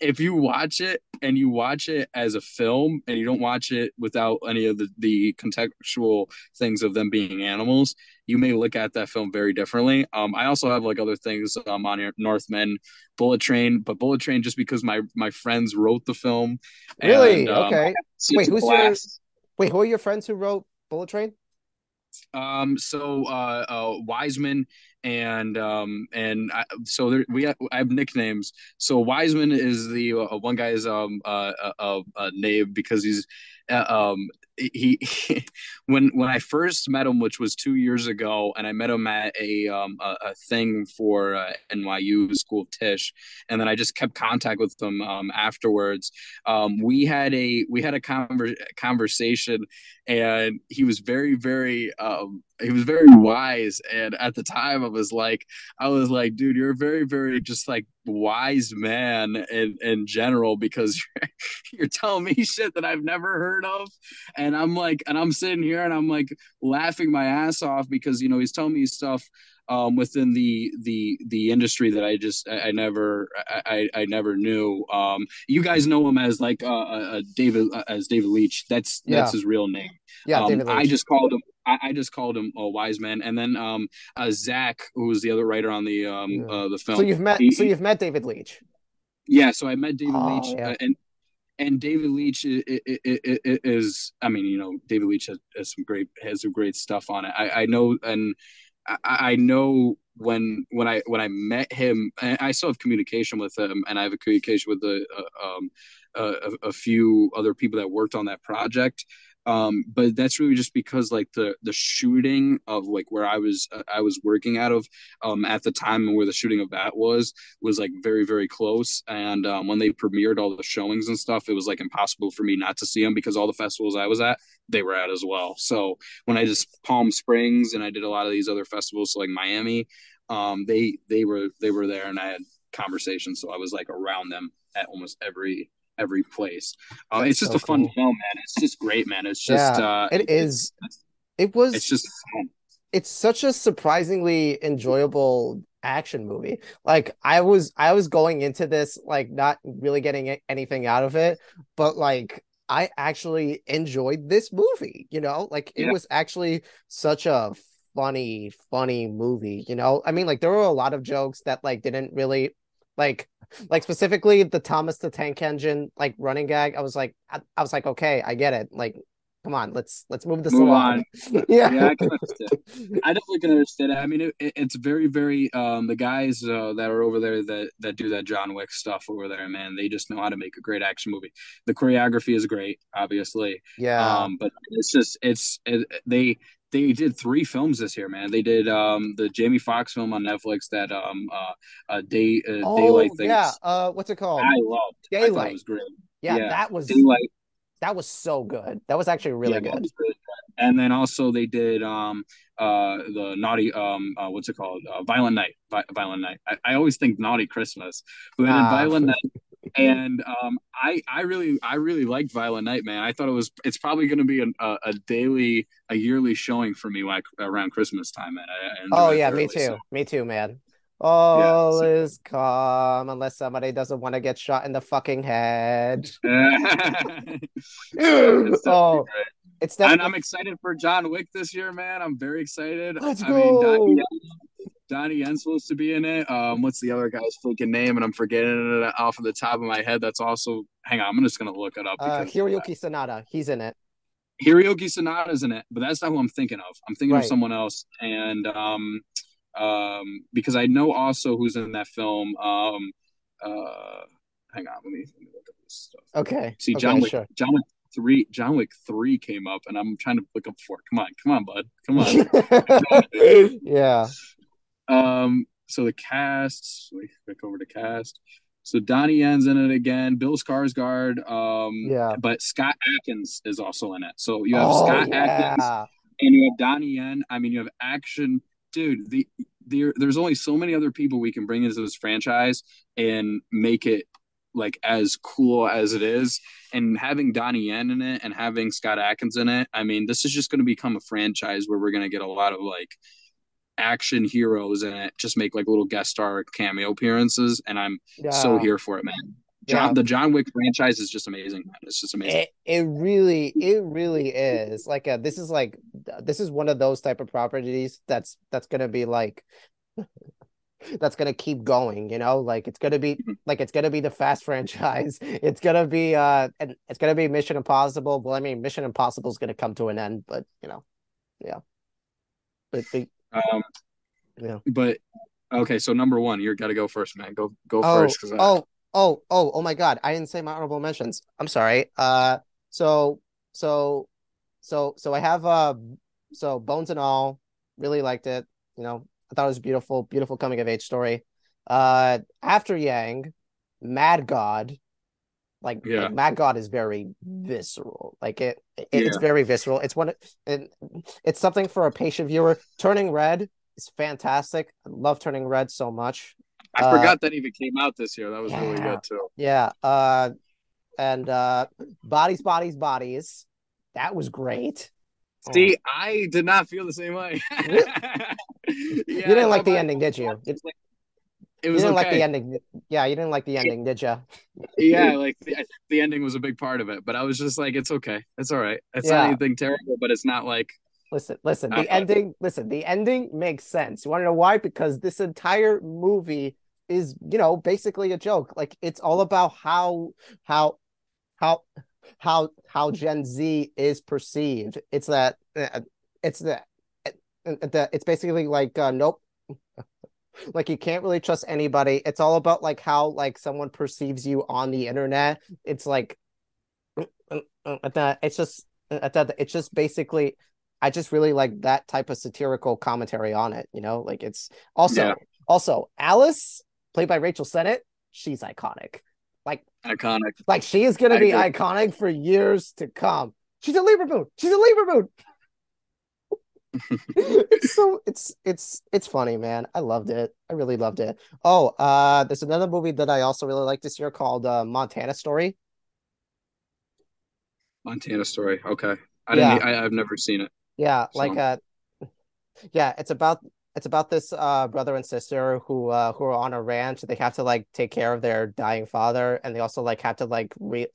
if you watch it and you watch it as a film and you don't watch it without any of the the contextual things of them being animals, you may look at that film very differently. Um, I also have like other things um, on here, Northman, Bullet Train, but Bullet Train just because my my friends wrote the film. Really? And, um, okay. Wait, who's your? Wait, who are your friends who wrote Bullet Train? Um, so uh, uh, Wiseman and um, and I, so there, we have, I have nicknames. So Wiseman is the uh, one guy's um uh, uh, uh, name because he's uh, um he, he, when when I first met him, which was two years ago, and I met him at a um a, a thing for uh, NYU School of Tisch, and then I just kept contact with him um, afterwards. Um, we had a we had a conver- conversation, and he was very very um he was very wise and at the time i was like i was like dude you're a very very just like wise man in in general because you're, you're telling me shit that i've never heard of. And i'm like and i'm sitting here and i'm like laughing my ass off because you know he's telling me stuff um, within the the the industry that I just I, I never I, I never knew. Um, you guys know him as like uh, uh, uh David uh, as David Leitch. That's yeah. that's his real name. Yeah, um, I just called him. I, I, just called him a wise man, and then um, uh, Zach, who was the other writer on the um yeah. uh, the film. So you've met. He, so you've met David Leitch. Yeah, so I met David oh, Leitch, yeah. uh, and and David Leitch is, is, I mean, you know, David Leitch has, has, some great has some great stuff on it. I, I know, and I, I know when when I when I met him, I still have communication with him, and I have a communication with the uh, um, a, a, few other people that worked on that project. Um, but that's really just because like the the shooting of like where I was uh, I was working out of um, at the time and where the shooting of that was was like very very close. And um, when they premiered all the showings and stuff, it was like impossible for me not to see them because all the festivals I was at they were at as well. So when I just Palm Springs and I did a lot of these other festivals so like Miami, um, they they were they were there and I had conversations, so I was like around them at almost every every place. Uh, it's just so a fun cool. film, man. It's just great, man. It's just yeah, uh, it is. It was. It's just fun. It's such a surprisingly enjoyable action movie. Like I was, I was going into this like not really getting anything out of it, but like I actually enjoyed this movie. You know, like it yeah. was actually such a funny, funny movie. You know, I mean, like there were a lot of jokes that like didn't really like like specifically the Thomas the Tank Engine like running gag. I was like, I, I was like, okay, I get it. Like, come on, let's let's move this move along. yeah, yeah, I can understand. I definitely can understand it. I mean, it, it's very, very um the guys uh, that are over there that that do that John Wick stuff over there, man. They just know how to make a great action movie. The choreography is great, obviously. Yeah. Um, but it's just it's it, they they did three films this year, man. They did um the Jamie Foxx film on Netflix that um uh, uh day uh, Oh daylight things. yeah. Uh, what's it called? I loved. I Daylight. was great. Yeah, yeah. that was Daylight. that was so good. That was actually really yeah, good. good. And then also they did um uh the naughty um uh, what's it called uh, Violent Night Vi- Violent Night. I, I always think Naughty Christmas, but Ah. Violent Night. And um, I I really I really liked Violent Night, man. I thought it was it's probably going to be a, a, a daily a yearly showing for me like around Christmas time, man. I, I Oh yeah, me too. so- Me too, man. All so- is calm unless somebody doesn't want to get shot in the fucking head. It's definitely oh, great. it's And I'm excited for John Wick this year, man. I'm very excited. Let's I mean, Donnie, go. Donnie Yen's supposed to be in it. Um, what's the other guy's freaking name? And I'm forgetting it off of the top of my head. That's also. Hang on, I'm just gonna look it up. uh because- Hiroyuki Sanada. He's in it. Hiroyuki Sanada's in it, but that's not who I'm thinking of. I'm thinking Right. of someone else, and um, um, because I know also who's in that film. Um, uh, hang on, let me, let me look up this stuff. Okay. See, okay, John Wick, sure. John Wick three, John Wick three came up, and I'm trying to look up for it. Come on, come on, bud, come on. yeah. Um, so the cast, me click over to cast. So Donnie Yen's in it again. Bill Skarsgård. Um, Yeah. but Scott Adkins is also in it. So you have Oh Scott Adkins and you have Donnie Yen. I mean, you have action, dude. The there, there's only so many other people we can bring into this franchise and make it like as cool as it is. And having Donnie Yen in it and having Scott Adkins in it, I mean, this is just going to become a franchise where we're going to get a lot of like action heroes in it. Just make like little guest star cameo appearances, and I'm Yeah. so here for it, man. John, Yeah. the John Wick franchise is just amazing, man. It's just amazing. It it really it really is like uh this is like this is one of those type of properties that's that's gonna be like that's gonna keep going you know like it's gonna be Mhm. like it's gonna be the fast franchise it's gonna be uh and it's gonna be Mission Impossible well I mean Mission Impossible is gonna come to an end but you know yeah but the, Um, yeah but okay, so number one, you got to go first, man. Go go Oh, first, oh, oh, oh, oh my God. I didn't say my honorable mentions. I'm sorry. Uh so so so so I have uh so Bones and All, really liked it. You know, I thought it was a beautiful, beautiful coming of age story. Uh after Yang, Mad God, like, Yeah. like Mad God is very visceral. Like it, it it's very visceral. It's one it, it's something for a patient viewer. Turning Red is fantastic. I love Turning Red so much. I uh, forgot that even came out this year. That was really good too. Yeah. Uh and uh Bodies, Bodies, Bodies. That was great. Oh. See, I did not feel the same way. Really? you didn't like the ending, did you? You, It you didn't okay. like the ending. Yeah, you didn't like the ending, did you? yeah, like the, the ending was a big part of it, but I was just like, it's okay, it's all right. It's Yeah. not anything terrible, but it's not like Listen, listen, Uh, the ending, listen, the ending makes sense. You want to know why? Because this entire movie is, you know, basically a joke. Like it's all about how how how how how Gen Z is perceived. It's that uh, it's that that it's basically like uh, nope. Like you can't really trust anybody. It's all about like how like someone perceives you on the internet. It's like that it's just that it's just basically I just really like that type of satirical commentary on it, you know? Like it's also Yeah. also Alice, played by Rachel Sennott, she's iconic. Like iconic. Like she is gonna I be iconic for years to come. She's a Libra moon. She's a Libra moon. It's so it's it's it's funny, man. I loved it. I really loved it. Oh, uh there's another movie that I also really like this year called uh, Montana Story. Montana story. Okay, I didn't. Yeah. I, I've never seen it. Yeah, So- like uh yeah, it's about it's about this uh brother and sister who uh who are on a ranch. They have to like take care of their dying father and they also like have to like re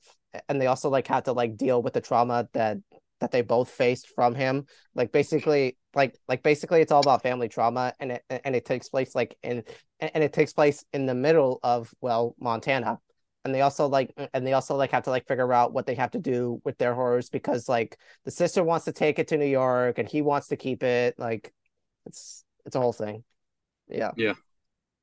and they also like have to like deal with the trauma that that they both faced from him. Like basically like like basically it's all about family trauma and it and it takes place like in and it takes place in the middle of well Montana. And they also like and they also like have to like figure out what they have to do with their horrors because like the sister wants to take it to New York and he wants to keep it. Like it's it's a whole thing. Yeah. Yeah.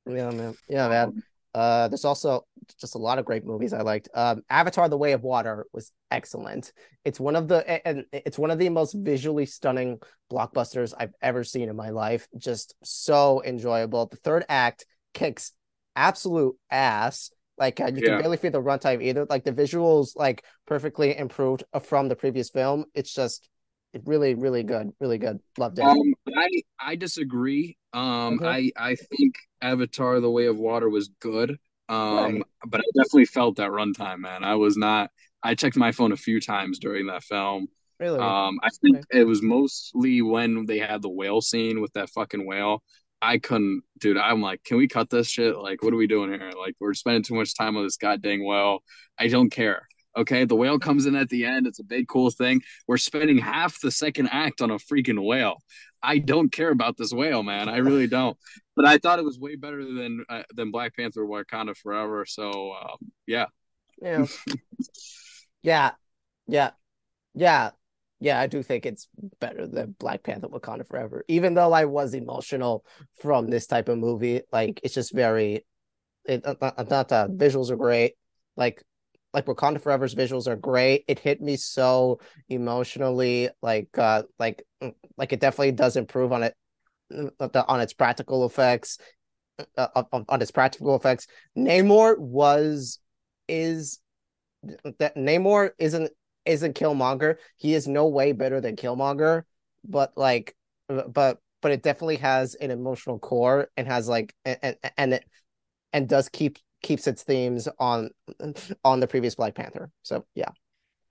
Yeah, man. Yeah, man. Uh, there's also just a lot of great movies I liked. Um, Avatar: The Way of Water was excellent. It's one of the and it's one of the most visually stunning blockbusters I've ever seen in my life. Just so enjoyable. The third act kicks absolute ass. Like uh, you yeah. can barely feel the runtime either. Like the visuals, like perfectly improved from the previous film. It's just really, really good, really good. Loved it. Um, I I disagree. Um, mm-hmm. I I think Avatar: The Way of Water was good. Um, right. but I definitely felt that runtime, man. I was not. I checked my phone a few times during that film. Really? Um, I think okay. it was mostly when they had the whale scene with that fucking whale. I couldn't, dude. I'm like, can we cut this shit? Like, what are we doing here? Like, we're spending too much time on this goddamn whale. I don't care. Okay, the whale comes in at the end. It's a big cool thing. We're spending half the second act on a freaking whale. I don't care about this whale, man. I really don't. But I thought it was way better than uh, than Black Panther Wakanda Forever. So um, yeah, yeah, yeah, yeah, yeah, yeah. I do think it's better than Black Panther Wakanda Forever. Even though I was emotional from this type of movie, like it's just very. It, uh, uh, not the visuals are great. Like like Wakanda Forever's visuals are great. It hit me so emotionally, like uh, like like it definitely does improve on it on its practical effects. Uh, on, its practical effects, Namor was is that Namor isn't isn't Killmonger. He is no way better than Killmonger, but like, but but it definitely has an emotional core and has like and, and it and does keep keeps its themes on on the previous Black Panther. So yeah.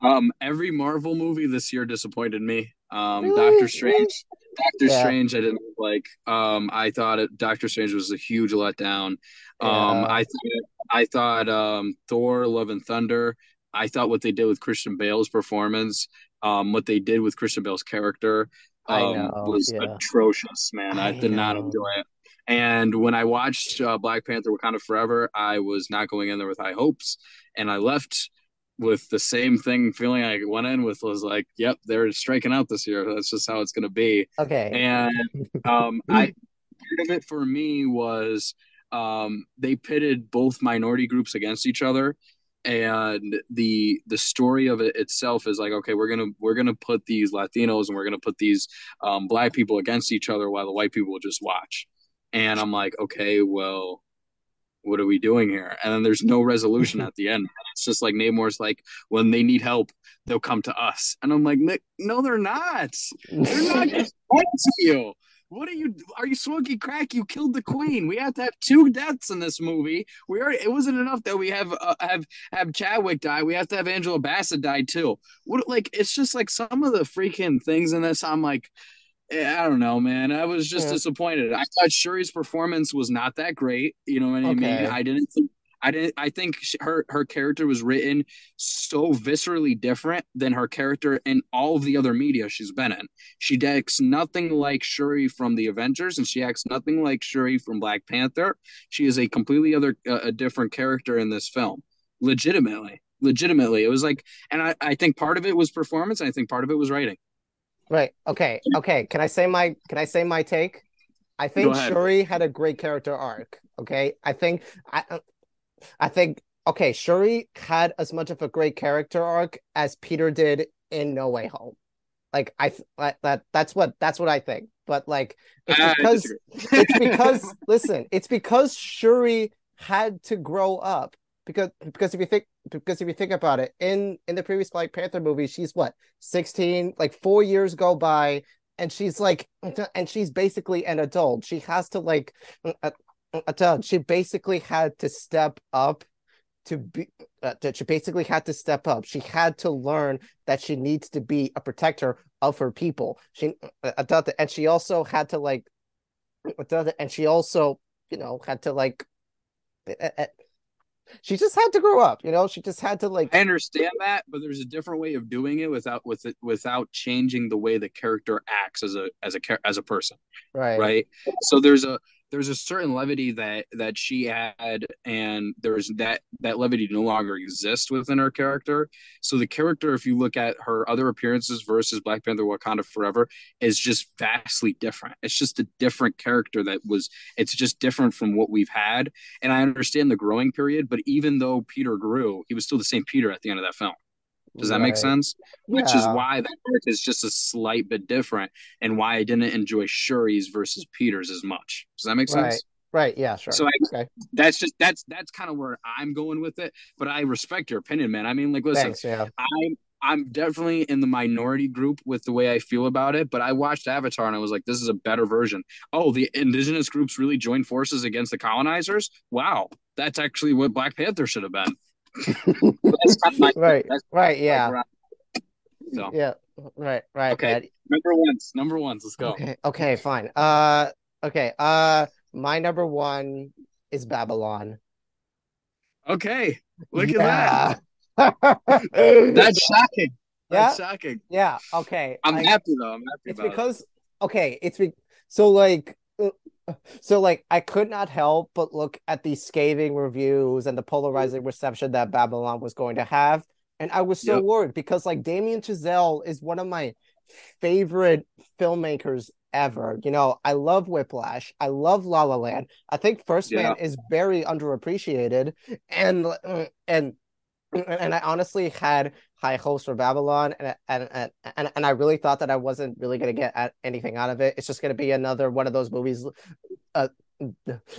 Um, every Marvel movie this year disappointed me. Um, really? Doctor Strange, Doctor yeah. Strange, I didn't like. Um, I thought it, Doctor Strange was a huge letdown. Um, yeah. I thought, I thought, um, Thor: Love and Thunder. I thought what they did with Christian Bale's performance, um, what they did with Christian Bale's character, um, was yeah. atrocious. Man, I, I did know. not enjoy it. And when I watched uh, Black Panther Wakanda Forever, I was not going in there with high hopes. And I left with the same thing feeling I went in with was like, yep, they're striking out this year. That's just how it's going to be. Okay. And um, I part of it for me was um, they pitted both minority groups against each other and the the story of it itself is like okay we're gonna we're gonna put these latinos and we're gonna put these um, black people against each other while the white people just watch and I'm like, okay, well, what are we doing here? And then there's no resolution at the end. It's just like Namor's like, when they need help, they'll come to us. And I'm like, no, they're not. They're not just to you. What are you? Are you smoking crack? You killed the queen. We have to have two deaths in this movie. We already. It wasn't enough that we have uh, have have Chadwick die. We have to have Angela Bassett die too. What like? It's just like some of the freaking things in this. I'm like, I don't know, man. I was just yeah. disappointed. I thought Shuri's performance was not that great. You know what I okay. mean? I didn't think I didn't. I think her her character was written so viscerally different than her character in all of the other media she's been in. She acts nothing like Shuri from the Avengers, and she acts nothing like Shuri from Black Panther. She is a completely other, uh, a different character in this film. Legitimately, legitimately, it was like, and I, I think part of it was performance, and I think part of it was writing. Right. Okay. Okay. Can I say my Can I say my take? I think Shuri had a great character arc. Okay. I think I uh, I think okay. Shuri had as much of a great character arc as Peter did in No Way Home. Like I that that's what that's what I think. But like it's because it's because listen, it's because Shuri had to grow up because because if you think because if you think about it, in in the previous Black Panther movie, she's what sixteen, like four years go by, and she's like, and she's basically an adult. She has to like, uh, she basically had to step up to be uh, that she basically had to step up. She had to learn that she needs to be a protector of her people. She uh, and she also had to like and she also you know had to like she just had to grow up you know? She just had to like i understand that but there's a different way of doing it without with it without changing the way the character acts as a as a as a person right. right? So there's a there's a certain levity that that she had and there's that that levity no longer exists within her character. So the character if you look at her other appearances versus black panther wakanda forever is just vastly different. It's just a different character that was it's just different from what we've had. And i understand the growing period but even though peter grew he was still the same peter at the end of that film does that right. make sense? Yeah. Which is why that arc is just a slight bit different and why I didn't enjoy Shuri's versus Peter's as much. Does that make sense? Right. Right. Yeah. Sure. So I, okay. that's just that's that's kind of where I'm going with it. But I respect your opinion, man. I mean, like, listen, Thanks, yeah. I'm I'm definitely in the minority group with the way I feel about it. But I watched Avatar and I was like, this is a better version. Oh, the indigenous groups really joined forces against the colonizers. Wow, that's actually what Black Panther should have been. Right, right, yeah, so. yeah, right, right. Okay, Matt. number ones, number ones. Let's go. Okay, okay, fine. Uh, okay. Uh, my number one is Babylon. Okay, look yeah. at that. That's shocking. That's yeah? shocking. Yeah. Okay. I'm I, happy though. I'm happy. It's because it. okay. It's be, so like so like I could not help but look at the scathing reviews and the polarizing reception that Babylon was going to have. And I was so yep. worried because like Damien Chazelle is one of my favorite filmmakers ever. You know, I love Whiplash. I love La La Land. I think First yeah. Man is very underappreciated. And uh, and and I honestly had high hopes for Babylon, and and and and I really thought that I wasn't really going to get anything out of it. It's just going to be another one of those movies, uh,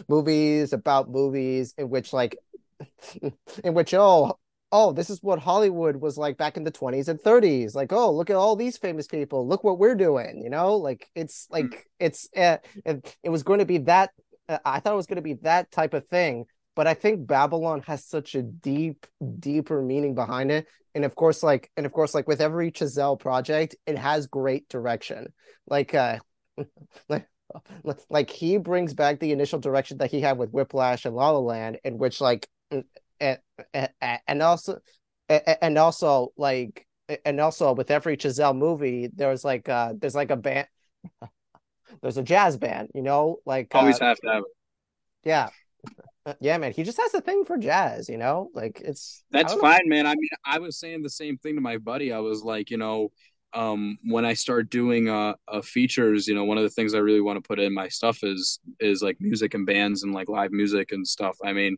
movies about movies in which like, in which oh oh this is what Hollywood was like back in the twenties and thirties. Like oh look at all these famous people, look what we're doing. You know, like it's like mm. it's uh, it, it was going to be that. Uh, I thought it was going to be that type of thing but I think Babylon has such a deep, deeper meaning behind it. And of course, like, and of course, like with every Chazelle project, it has great direction. Like, uh, like, like he brings back the initial direction that he had with Whiplash and La La Land, in which like, and, and also, and also like, and also with every Chazelle movie, there's like, uh, there's like a band, there's a jazz band, you know, like always uh, have to have it. Yeah, yeah, man, he just has a thing for jazz, you know? Like it's That's fine, man. I mean, I was saying the same thing to my buddy. I was like, you know, um when I start doing uh, uh features, you know, one of the things I really want to put in my stuff is is like music and bands and like live music and stuff. I mean,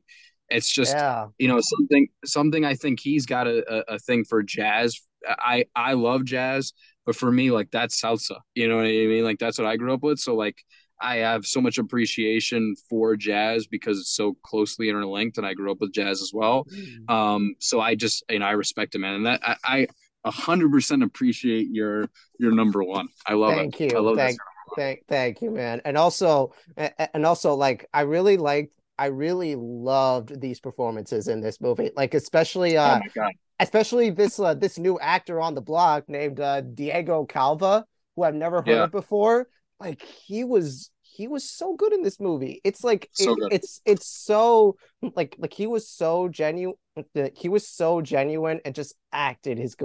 it's just yeah. you know, something something I think he's got a, a, a thing for jazz. I I love jazz, but for me like that's salsa. You know what I mean? Like that's what I grew up with. So like I have so much appreciation for jazz because it's so closely interlinked, and I grew up with jazz as well. Mm. Um, so I just you know I respect it, man, and that I a hundred percent appreciate your your number one. I love thank it. You. I love thank, thank, thank you, man. And also, and also, like I really liked, I really loved these performances in this movie. Like especially, uh, oh especially this uh, this new actor on the block named uh, Diego Calva, who I've never heard yeah. of before like he was he was so good in this movie. It's like so it, it's it's so like like he was so genuine. He was so genuine and just acted his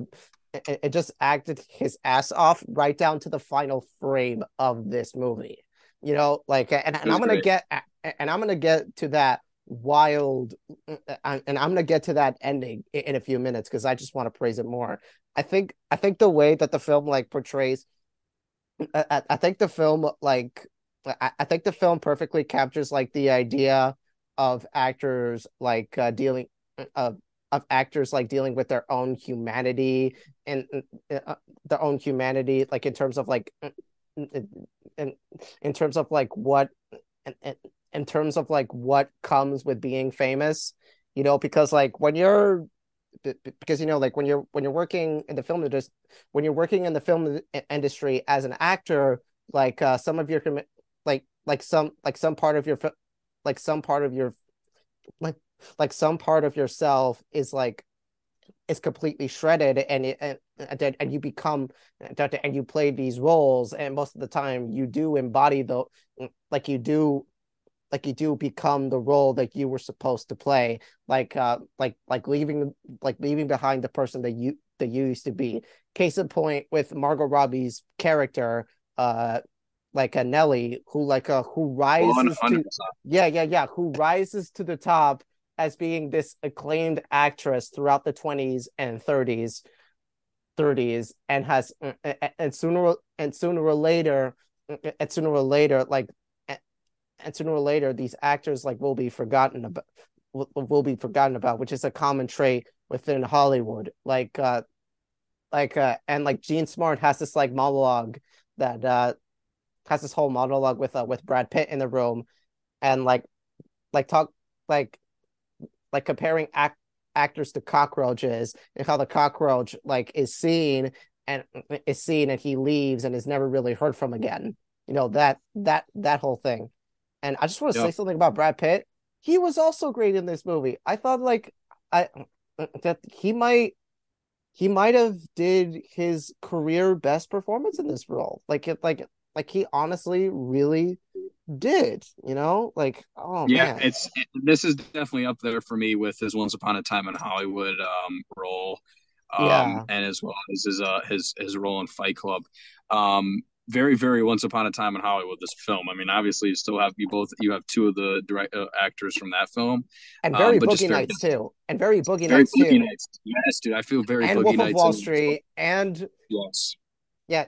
it just acted his ass off right down to the final frame of this movie. You know, like and, and I'm gonna great. get and I'm gonna get to that wild uh, uh, and I'm gonna get to that ending in a few minutes because I just want to praise it more. I think I think the way that the film like portrays I, I think the film like I, I think the film perfectly captures like the idea of actors like uh, dealing of of actors like dealing with their own humanity and uh, their own humanity like in terms of like in in terms of like what in, in terms of like what comes with being famous you know because like when you're because you know like when you're when you're working in the film industry when you're working in the film industry as an actor like uh some of your like like some like some part of your like some part of your like like some part of yourself is like is completely shredded and it, and, and you become and you play these roles and most of the time you do embody the like you do like you do become the role that you were supposed to play. Like uh like like leaving like leaving behind the person that you that you used to be. Case in point with margot robbie's character uh like a Nellie who like a who rises to yeah yeah yeah who rises to the top as being this acclaimed actress throughout the 20s and 30s 30s and has and sooner and sooner or later and sooner or later like and sooner or later these actors like will be forgotten about will, will be forgotten about which is a common trait within hollywood. Like uh like uh and like Jean Smart has this like monologue that uh has this whole monologue with uh with Brad Pitt in the room and like like talk like like comparing act actors to cockroaches and how the cockroach like is seen and is seen and he leaves and is never really heard from again. You know that that that whole thing. And i just want to yep. say something about brad pitt. He was also great in this movie. I thought like i that he might he might have did his career best performance in this role. Like it like like he honestly really did you know like oh yeah man. it's it, this is definitely up there for me with his once upon a time in hollywood um role um yeah. and as well as his uh his his role in fight club um very very once upon a time in hollywood this film i mean obviously you still have you both you have two of the direct uh, actors from that film and very um, boogie nights too and very boogie very nights boogie too nights. yes dude i feel very and boogie wolf nights of wall street and yes yeah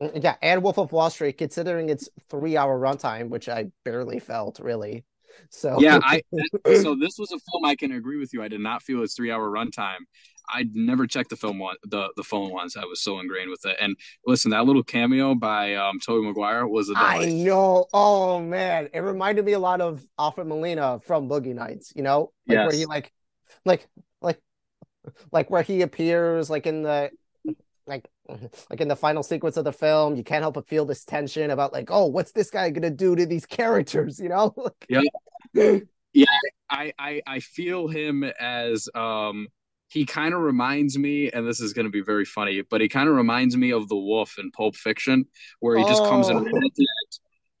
yeah, and Wolf of Wall Street, considering its three hour runtime, which I barely felt really. So yeah, I so this was a film I can agree with you. I did not feel its three hour runtime. I'd never checked the film one the the phone once. I was so ingrained with it. And listen, that little cameo by um Tobey Maguire was a delight. I know. Oh man, it reminded me a lot of Alfred Molina from Boogie Nights. You know, like yes. where he like, like, like, like where he appears like in the like like in the final sequence of the film you can't help but feel this tension about like oh what's this guy gonna do to these characters you know yeah yeah I, I i feel him as um he kind of reminds me and this is to be very funny but he kind of reminds me of the wolf in pulp fiction where he just oh. comes in oh.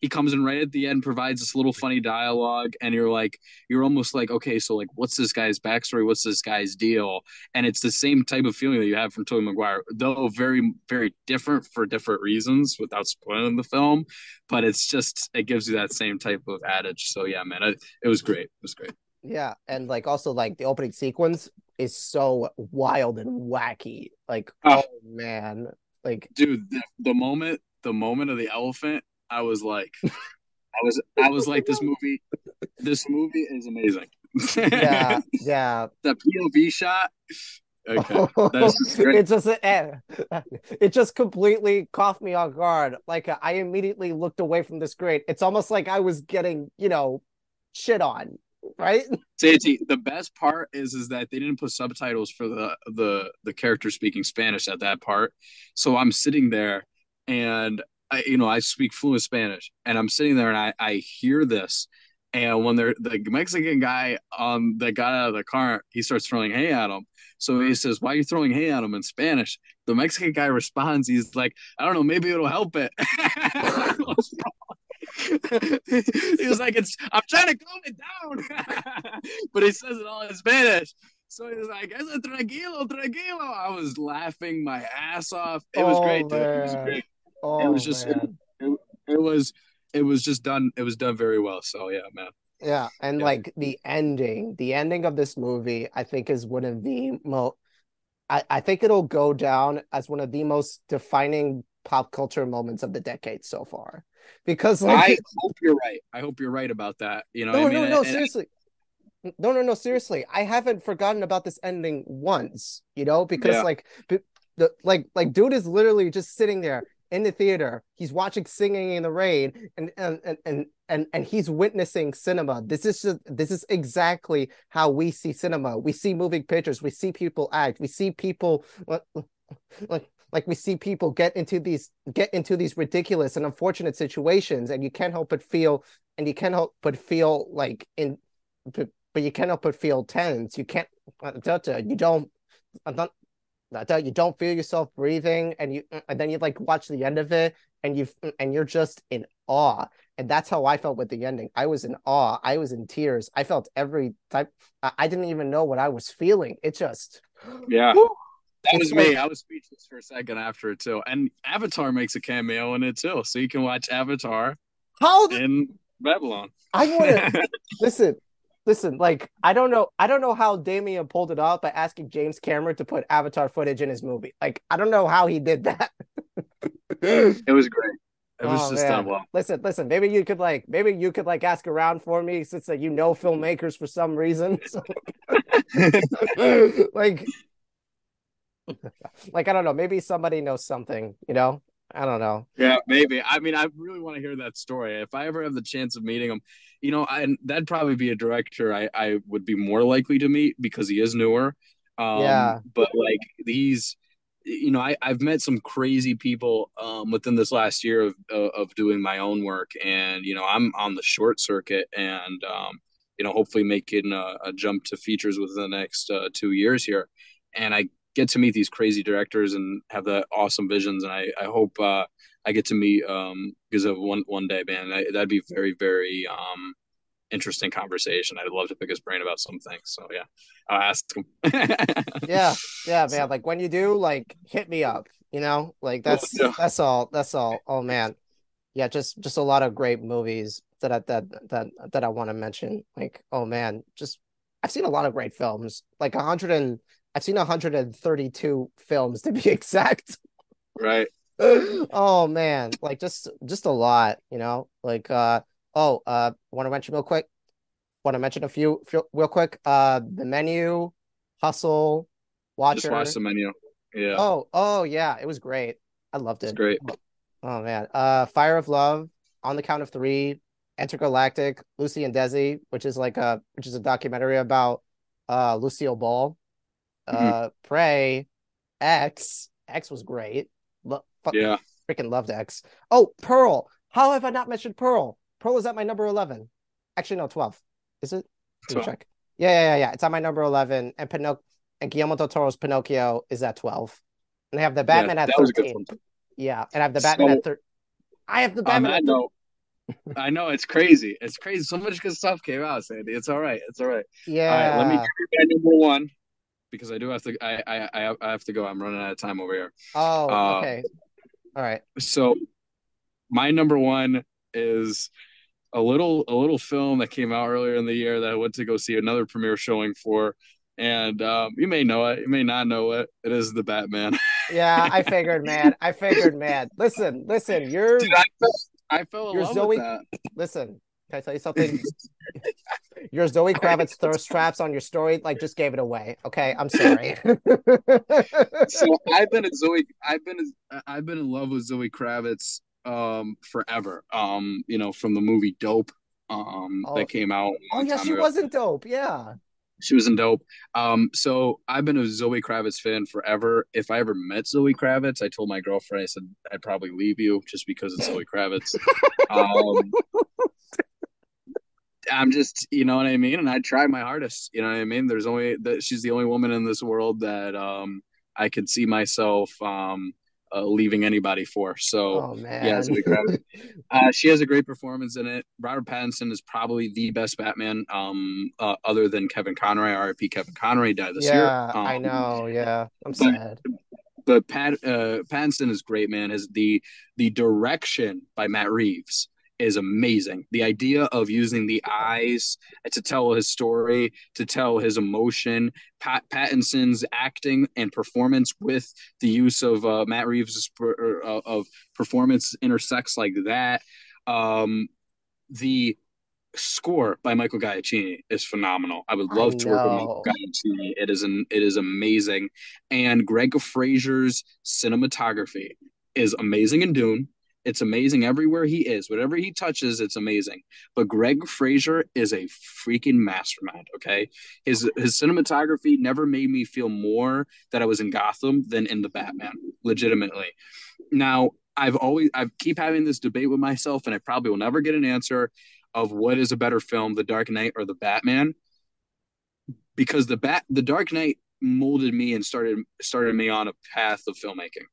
He comes in right at the end, provides this little funny dialogue, and you're like, you're almost like, okay, so like, what's this guy's backstory? What's this guy's deal? And it's the same type of feeling that you have from Tobey Maguire, though very, very different for different reasons, without spoiling the film. But it's just, it gives you that same type of adage. So yeah, man, it, it was great. It was great. Yeah, and like also like the opening sequence is so wild and wacky. Like, oh, oh man, like, dude, the, the moment the moment of the elephant I was like, I was, I was like, this movie, this movie is amazing. yeah, yeah. The POV shot. Okay, just it just eh, it just completely caught me off guard. Like I immediately looked away from the screen. It's almost like I was getting, you know, shit on right? Santi, the best part is is that they didn't put subtitles for the the the character speaking Spanish at that part. So I'm sitting there and I, you know, I speak fluent Spanish, and I'm sitting there and I, I hear this, and when they're the Mexican guy um that got out of the car, he starts throwing hay at him. So he says, "Why are you throwing hay at him in Spanish?" The Mexican guy responds, "He's like, I don't know, maybe it'll help it." he was like, "It's I'm trying to calm it down," but he says it all in Spanish. So he's like, "Es tranquilo, tranquilo." I was laughing my ass off. It was oh, great, dude. It was great. Oh, it was oh, just it, it, it, was it was just done it was done very well. So yeah, man. Yeah, and yeah. like the ending, the ending of this movie, I think is one of the most. I, I think it'll go down as one of the most defining pop culture moments of the decade so far. Because like, I hope you're right. I hope you're right about that. You know, no, no, I mean? no, and, seriously. no, no, no, seriously. I haven't forgotten about this ending once, you know, because yeah. like the like like dude is literally just sitting there in the theater. He's watching Singing in the Rain, and and and and and he's witnessing cinema. This is just, this is exactly how we see cinema. We see moving pictures. We see people act. We see people like like we see people get into these get into these ridiculous and unfortunate situations, and you can't help but feel and you can't help but feel like in but, you can't help but feel tense. You can't uh, you don't I'm not that you don't feel yourself breathing and you and then you like watch the end of it and you and you're just in awe and that's how i felt with the ending i was in awe i was in tears i felt every type i didn't even know what i was feeling it just yeah That was me. like I was speechless for a second after it too. And Avatar makes a cameo in it too, so you can watch Avatar how the, in Babylon. I want to listen. Listen, like I don't know, I don't know how Damien pulled it off by asking James Cameron to put Avatar footage in his movie. Like I don't know how he did that. It was great. It was Oh just man. done well. Listen, listen. Maybe you could like, maybe you could like ask around for me since like you know filmmakers for some reason. So, like, like I don't know. Maybe somebody knows something. You know, I don't know. Yeah, maybe. I mean, I really want to hear that story. If I ever have the chance of meeting him, you know, I, that'd probably be a director I, I would be more likely to meet because he is newer. Um, Yeah, but like these, you know, I, I've met some crazy people um, within this last year of, of of doing my own work, and you know, I'm on the short circuit, and um, you know, hopefully making a, a jump to features within the next uh, two years here, and I get to meet these crazy directors and have the awesome visions, and I I hope. Uh, I get to meet um because of one one day, man. I, that'd be very very um interesting conversation. I'd love to pick his brain about some things. So yeah, I'll ask him. yeah, yeah, so, man. Like when you do, like hit me up. You know, like that's yeah, that's all. That's all. Oh man, yeah. Just just a lot of great movies that I that that that I want to mention. Like oh man, just I've seen a lot of great films. Like a hundred and I've seen 132 films to be exact. right. oh man, like just just a lot, you know. Like uh oh, uh want to mention real quick. Want to mention a few, few real quick. Uh The Menu, Hustle, Just watch the menu. Yeah, Oh, oh yeah, it was great. I loved it's it. great. Oh man. Uh Fire of Love, On the Count of Three, Intergalactic, Lucy and Desi, which is like a which is a documentary about uh Lucille Ball. Mhm. Uh Prey, X. X was great. Lo- fuck, Yeah, freaking loved X. Oh, Pearl. How have I not mentioned Pearl? Pearl is at my number 11. Actually, no, 12. Is it? Let check. Yeah, yeah, yeah, yeah. It's at my number 11. And Pinoc and Guillermo del Toro's Pinocchio is at 12. And I have the yeah, Batman at that was a good 13. Yeah. And I have the Batman So at 13. I have the Batman that at 13. note, I know it's crazy. It's crazy. So much good stuff came out, Sandy. It's all right. It's all right. All right, let me give Yeah. you my number one because I do have to. I I I have to go. I'm running out of time over here. Oh, Uh, okay. All right. so my number one is a little a little film that came out earlier in the year that I went to go see another premiere showing for, and um, you may know it, you may not know it. It is the Batman. Yeah, I figured, man. I figured, man. Listen, listen, you're I fell, I fell in you're love Zoe. with that. Listen, can I tell you something? Your Zoe Kravitz thirst traps on your story, like just gave it away. Okay, I'm sorry. So I've been a Zoe. I've been a, I've been in love with Zoe Kravitz um forever. Um, you know, from the movie Dope, um, oh, that came out oh yeah, she ago. wasn't dope. Yeah. She was in Dope. Um, so I've been a Zoe Kravitz fan forever. If I ever met Zoe Kravitz, I told my girlfriend, I said I'd probably leave you just because it's Zoe Kravitz. Um, I'm just, you know what I mean, and I try my hardest. You know what I mean. There's only that she's the only woman in this world that um, I could see myself um, uh, leaving anybody for. So Oh yeah, man. Zoe Kravitz. Uh, she has a great performance in it. Robert Pattinson is probably the best Batman, um, uh, other than Kevin Conroy. R.I.P. Kevin Conroy died this year. Yeah, I Um, know. Yeah, I'm but sad. but Pat uh, Pattinson is great, man. Is the the direction by Matt Reeves is amazing. The idea of using the eyes to tell his story, to tell his emotion, Pat Pattinson's acting and performance with the use of uh, Matt Reeves' per, uh, of performance intersects like that. Um, the score by Michael Giacchino is phenomenal. I would I love to work with Michael. Giacchino. It is an it is amazing, and Greig Fraser's cinematography is amazing in Dune. It's amazing everywhere he is. Whatever he touches, it's amazing. But Greig Fraser is a freaking mastermind. Okay, his his cinematography never made me feel more that I was in Gotham than in the Batman. Legitimately. Now I've always I keep having this debate with myself, and I probably will never get an answer of what is a better film, The Dark Knight or The Batman, because the bat The Dark Knight molded me and started started me on a path of filmmaking.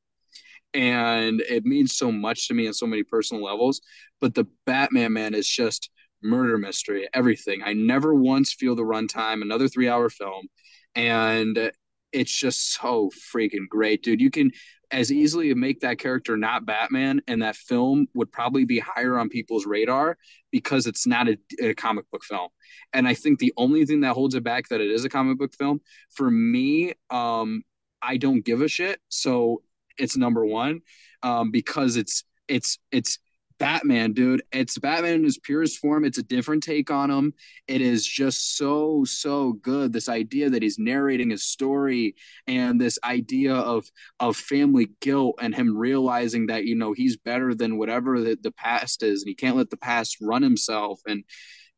And it means so much to me on so many personal levels. But the Batman man is just murder mystery, everything. I never once feel the runtime, another three hour film. And it's just so freaking great, dude. You can as easily make that character not Batman, and that film would probably be higher on people's radar because it's not a, a, comic book film. And I think the only thing that holds it back that it is a comic book film for me, um, I don't give a shit. So it's number one um, because it's it's it's Batman, dude. It's Batman in his purest form. It's a different take on him. It is just so, so good. This idea that he's narrating his story and this idea of of family guilt and him realizing that, you know, he's better than whatever the, the past is and he can't let the past run himself. And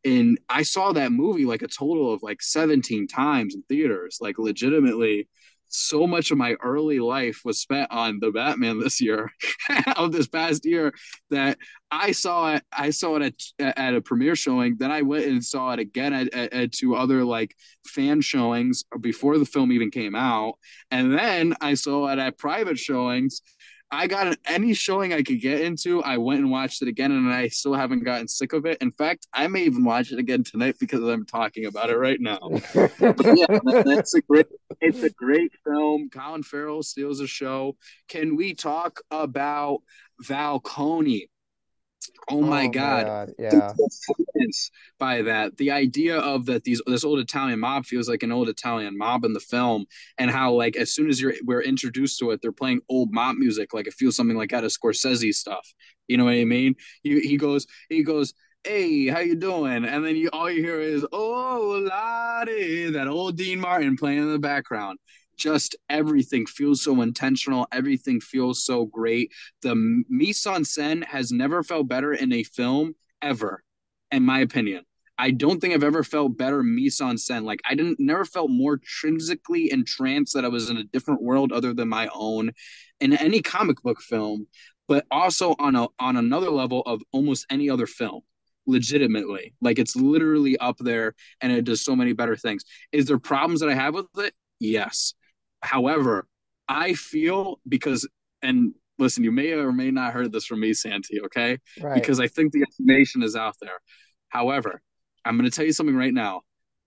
and I saw that movie like a total of like 17 times in theaters, like legitimately so much of my early life was spent on the Batman this year of this past year that I saw it. I saw it at, at a premiere showing. Then I went and saw it again at, at, at two other like fan showings before the film even came out, and then I saw it at private showings I got any showing I could get into. I went and watched it again, and I still haven't gotten sick of it. In fact, I may even watch it again tonight because I'm talking about it right now. yeah, that's a great. It's a great film. Colin Farrell steals the show. Can we talk about Falcone? Oh my, oh god. god. Yeah. By that. The idea of that these this old Italian mob feels like an old Italian mob in the film and how like as soon as you're we're introduced to it, they're playing old mob music. Like it feels something like out of Scorsese stuff. You know what I mean? He he goes, he goes, hey, how you doing? And then you all you hear is, oh, Lottie, that old Dean Martin playing in the background just everything feels so intentional. Everything feels so great. The mise en scène has never felt better in a film ever, in my opinion. I don't think I've ever felt better mise en scène. Like I didn't never felt more intrinsically entranced that I was in a different world other than my own in any comic book film, but also on a on another level of almost any other film legitimately like it's literally up there and it does so many better things is there problems that i have with it yes However, I feel because, and listen, you may or may not heard this from me, Santi, okay? Right. Because I think the information is out there. However, I'm going to tell you something right now.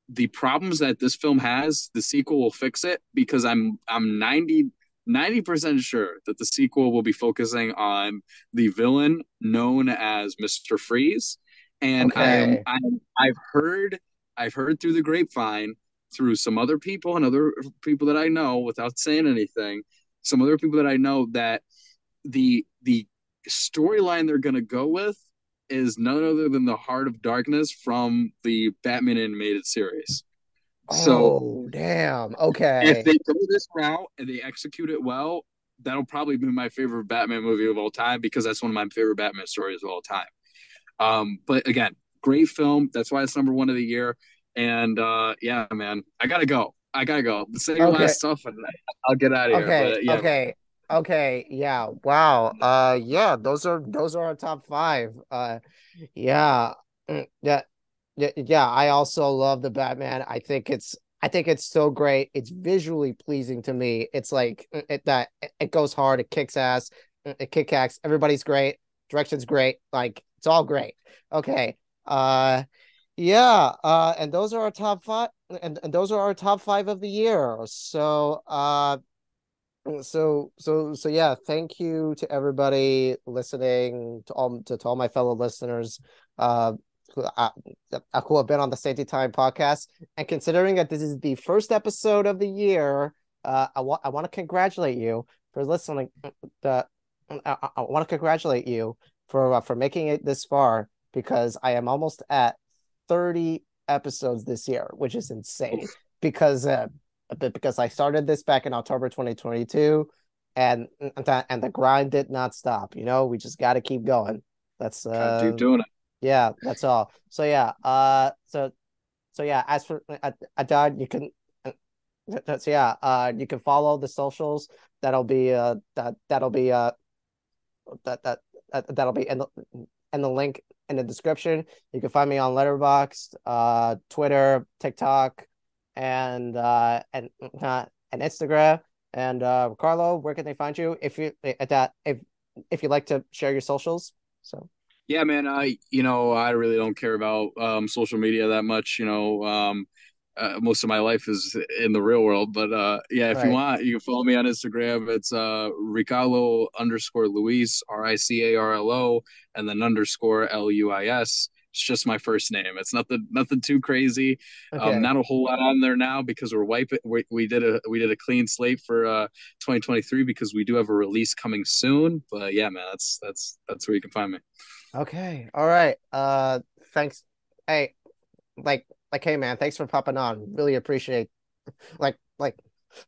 The problems that this film has, the sequel will fix it because I'm I'm 90 90% sure that the sequel will be focusing on the villain known as Mr. Freeze. And okay. I I, I've heard I've heard through the grapevine through some other people and other people that I know without saying anything, some other people that I know that the the storyline they're going to go with is none other than the Heart of Darkness from the Batman animated series. So, oh, damn. Okay. If they go this route and they execute it well, that'll probably be my favorite Batman movie of all time because that's one of my favorite Batman stories of all time. Um, but again, great film. That's why it's number one of the year. And uh, yeah, man, I gotta go. I gotta go. Say your okay. last stuff, and I'll get out of okay. here. But, yeah. Okay. Okay. Yeah. Wow. Uh. Yeah. Those are those are our top five. Uh. Yeah. Mm, yeah. Yeah. Yeah. I also love the Batman. I think it's I think it's so great. It's visually pleasing to me. It's like mm, it, that it goes hard. It kicks ass. Mm, it kick ass. Everybody's great. Direction's great. Like it's all great. Okay. Uh yeah, uh, and those are our top five, and, and those are our top five of the year. So, uh, so, so, so, yeah. Thank you to everybody listening, to all to, to all my fellow listeners, uh, who, uh, who have been on the Safety Time podcast. And considering that this is the first episode of the year, uh, I want I want to congratulate you for listening. The I, I want to congratulate you for uh, for making it this far because I am almost at 30 episodes this year, which is insane because uh, because I started this back in October 2022 and and the grind did not stop. You know, we just got to keep going. That's uh, keep doing it. Yeah, that's all. So yeah, uh, so so yeah. As for Adad, you can uh, so yeah, uh, you can follow the socials. That'll be uh that that'll be uh that that, that that'll be in the in the link in the description. You can find me on Letterboxd, uh, Twitter, TikTok, and uh, and uh, and Instagram. And uh, Carlo, where can they find you if you at that if if you like to share your socials? So. Yeah, man. I you know I really don't care about um, social media that much. You know, um, uh, most of my life is in the real world. But uh, yeah, if Right. you want, you can follow me on Instagram. It's uh, Ricarlo underscore Luis, R I C A R L O, and then underscore L U I S. It's just my first name. It's nothing nothing too crazy. Um, Okay. not a whole lot on there now because we're wiping. We, we did a we did a clean slate for uh 2023 because we do have a release coming soon. But yeah, man, that's that's that's where you can find me. Okay. All right. Uh, thanks. Hey, like, like, hey, man, thanks for popping on. Really appreciate, like, like,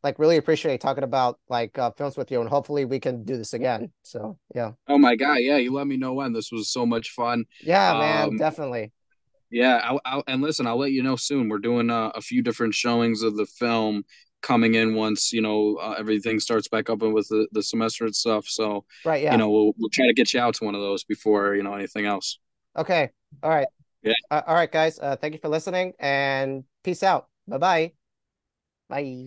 like, really appreciate talking about like uh, films with you, and hopefully we can do this again. So yeah. Oh my god, yeah, you let me know when. This was so much fun. Yeah, man, Um, definitely. Yeah, I'll, I'll, and listen, I'll let you know soon. We're doing uh, a few different showings of the film coming in once you know uh, everything starts back up and with the, the semester and stuff. So, Right. yeah you know, we'll we'll try to get you out to one of those before you know anything else. Okay. All right. Yeah. Uh, all right, guys. Uh, thank you for listening, and peace out. Bye-bye. Bye.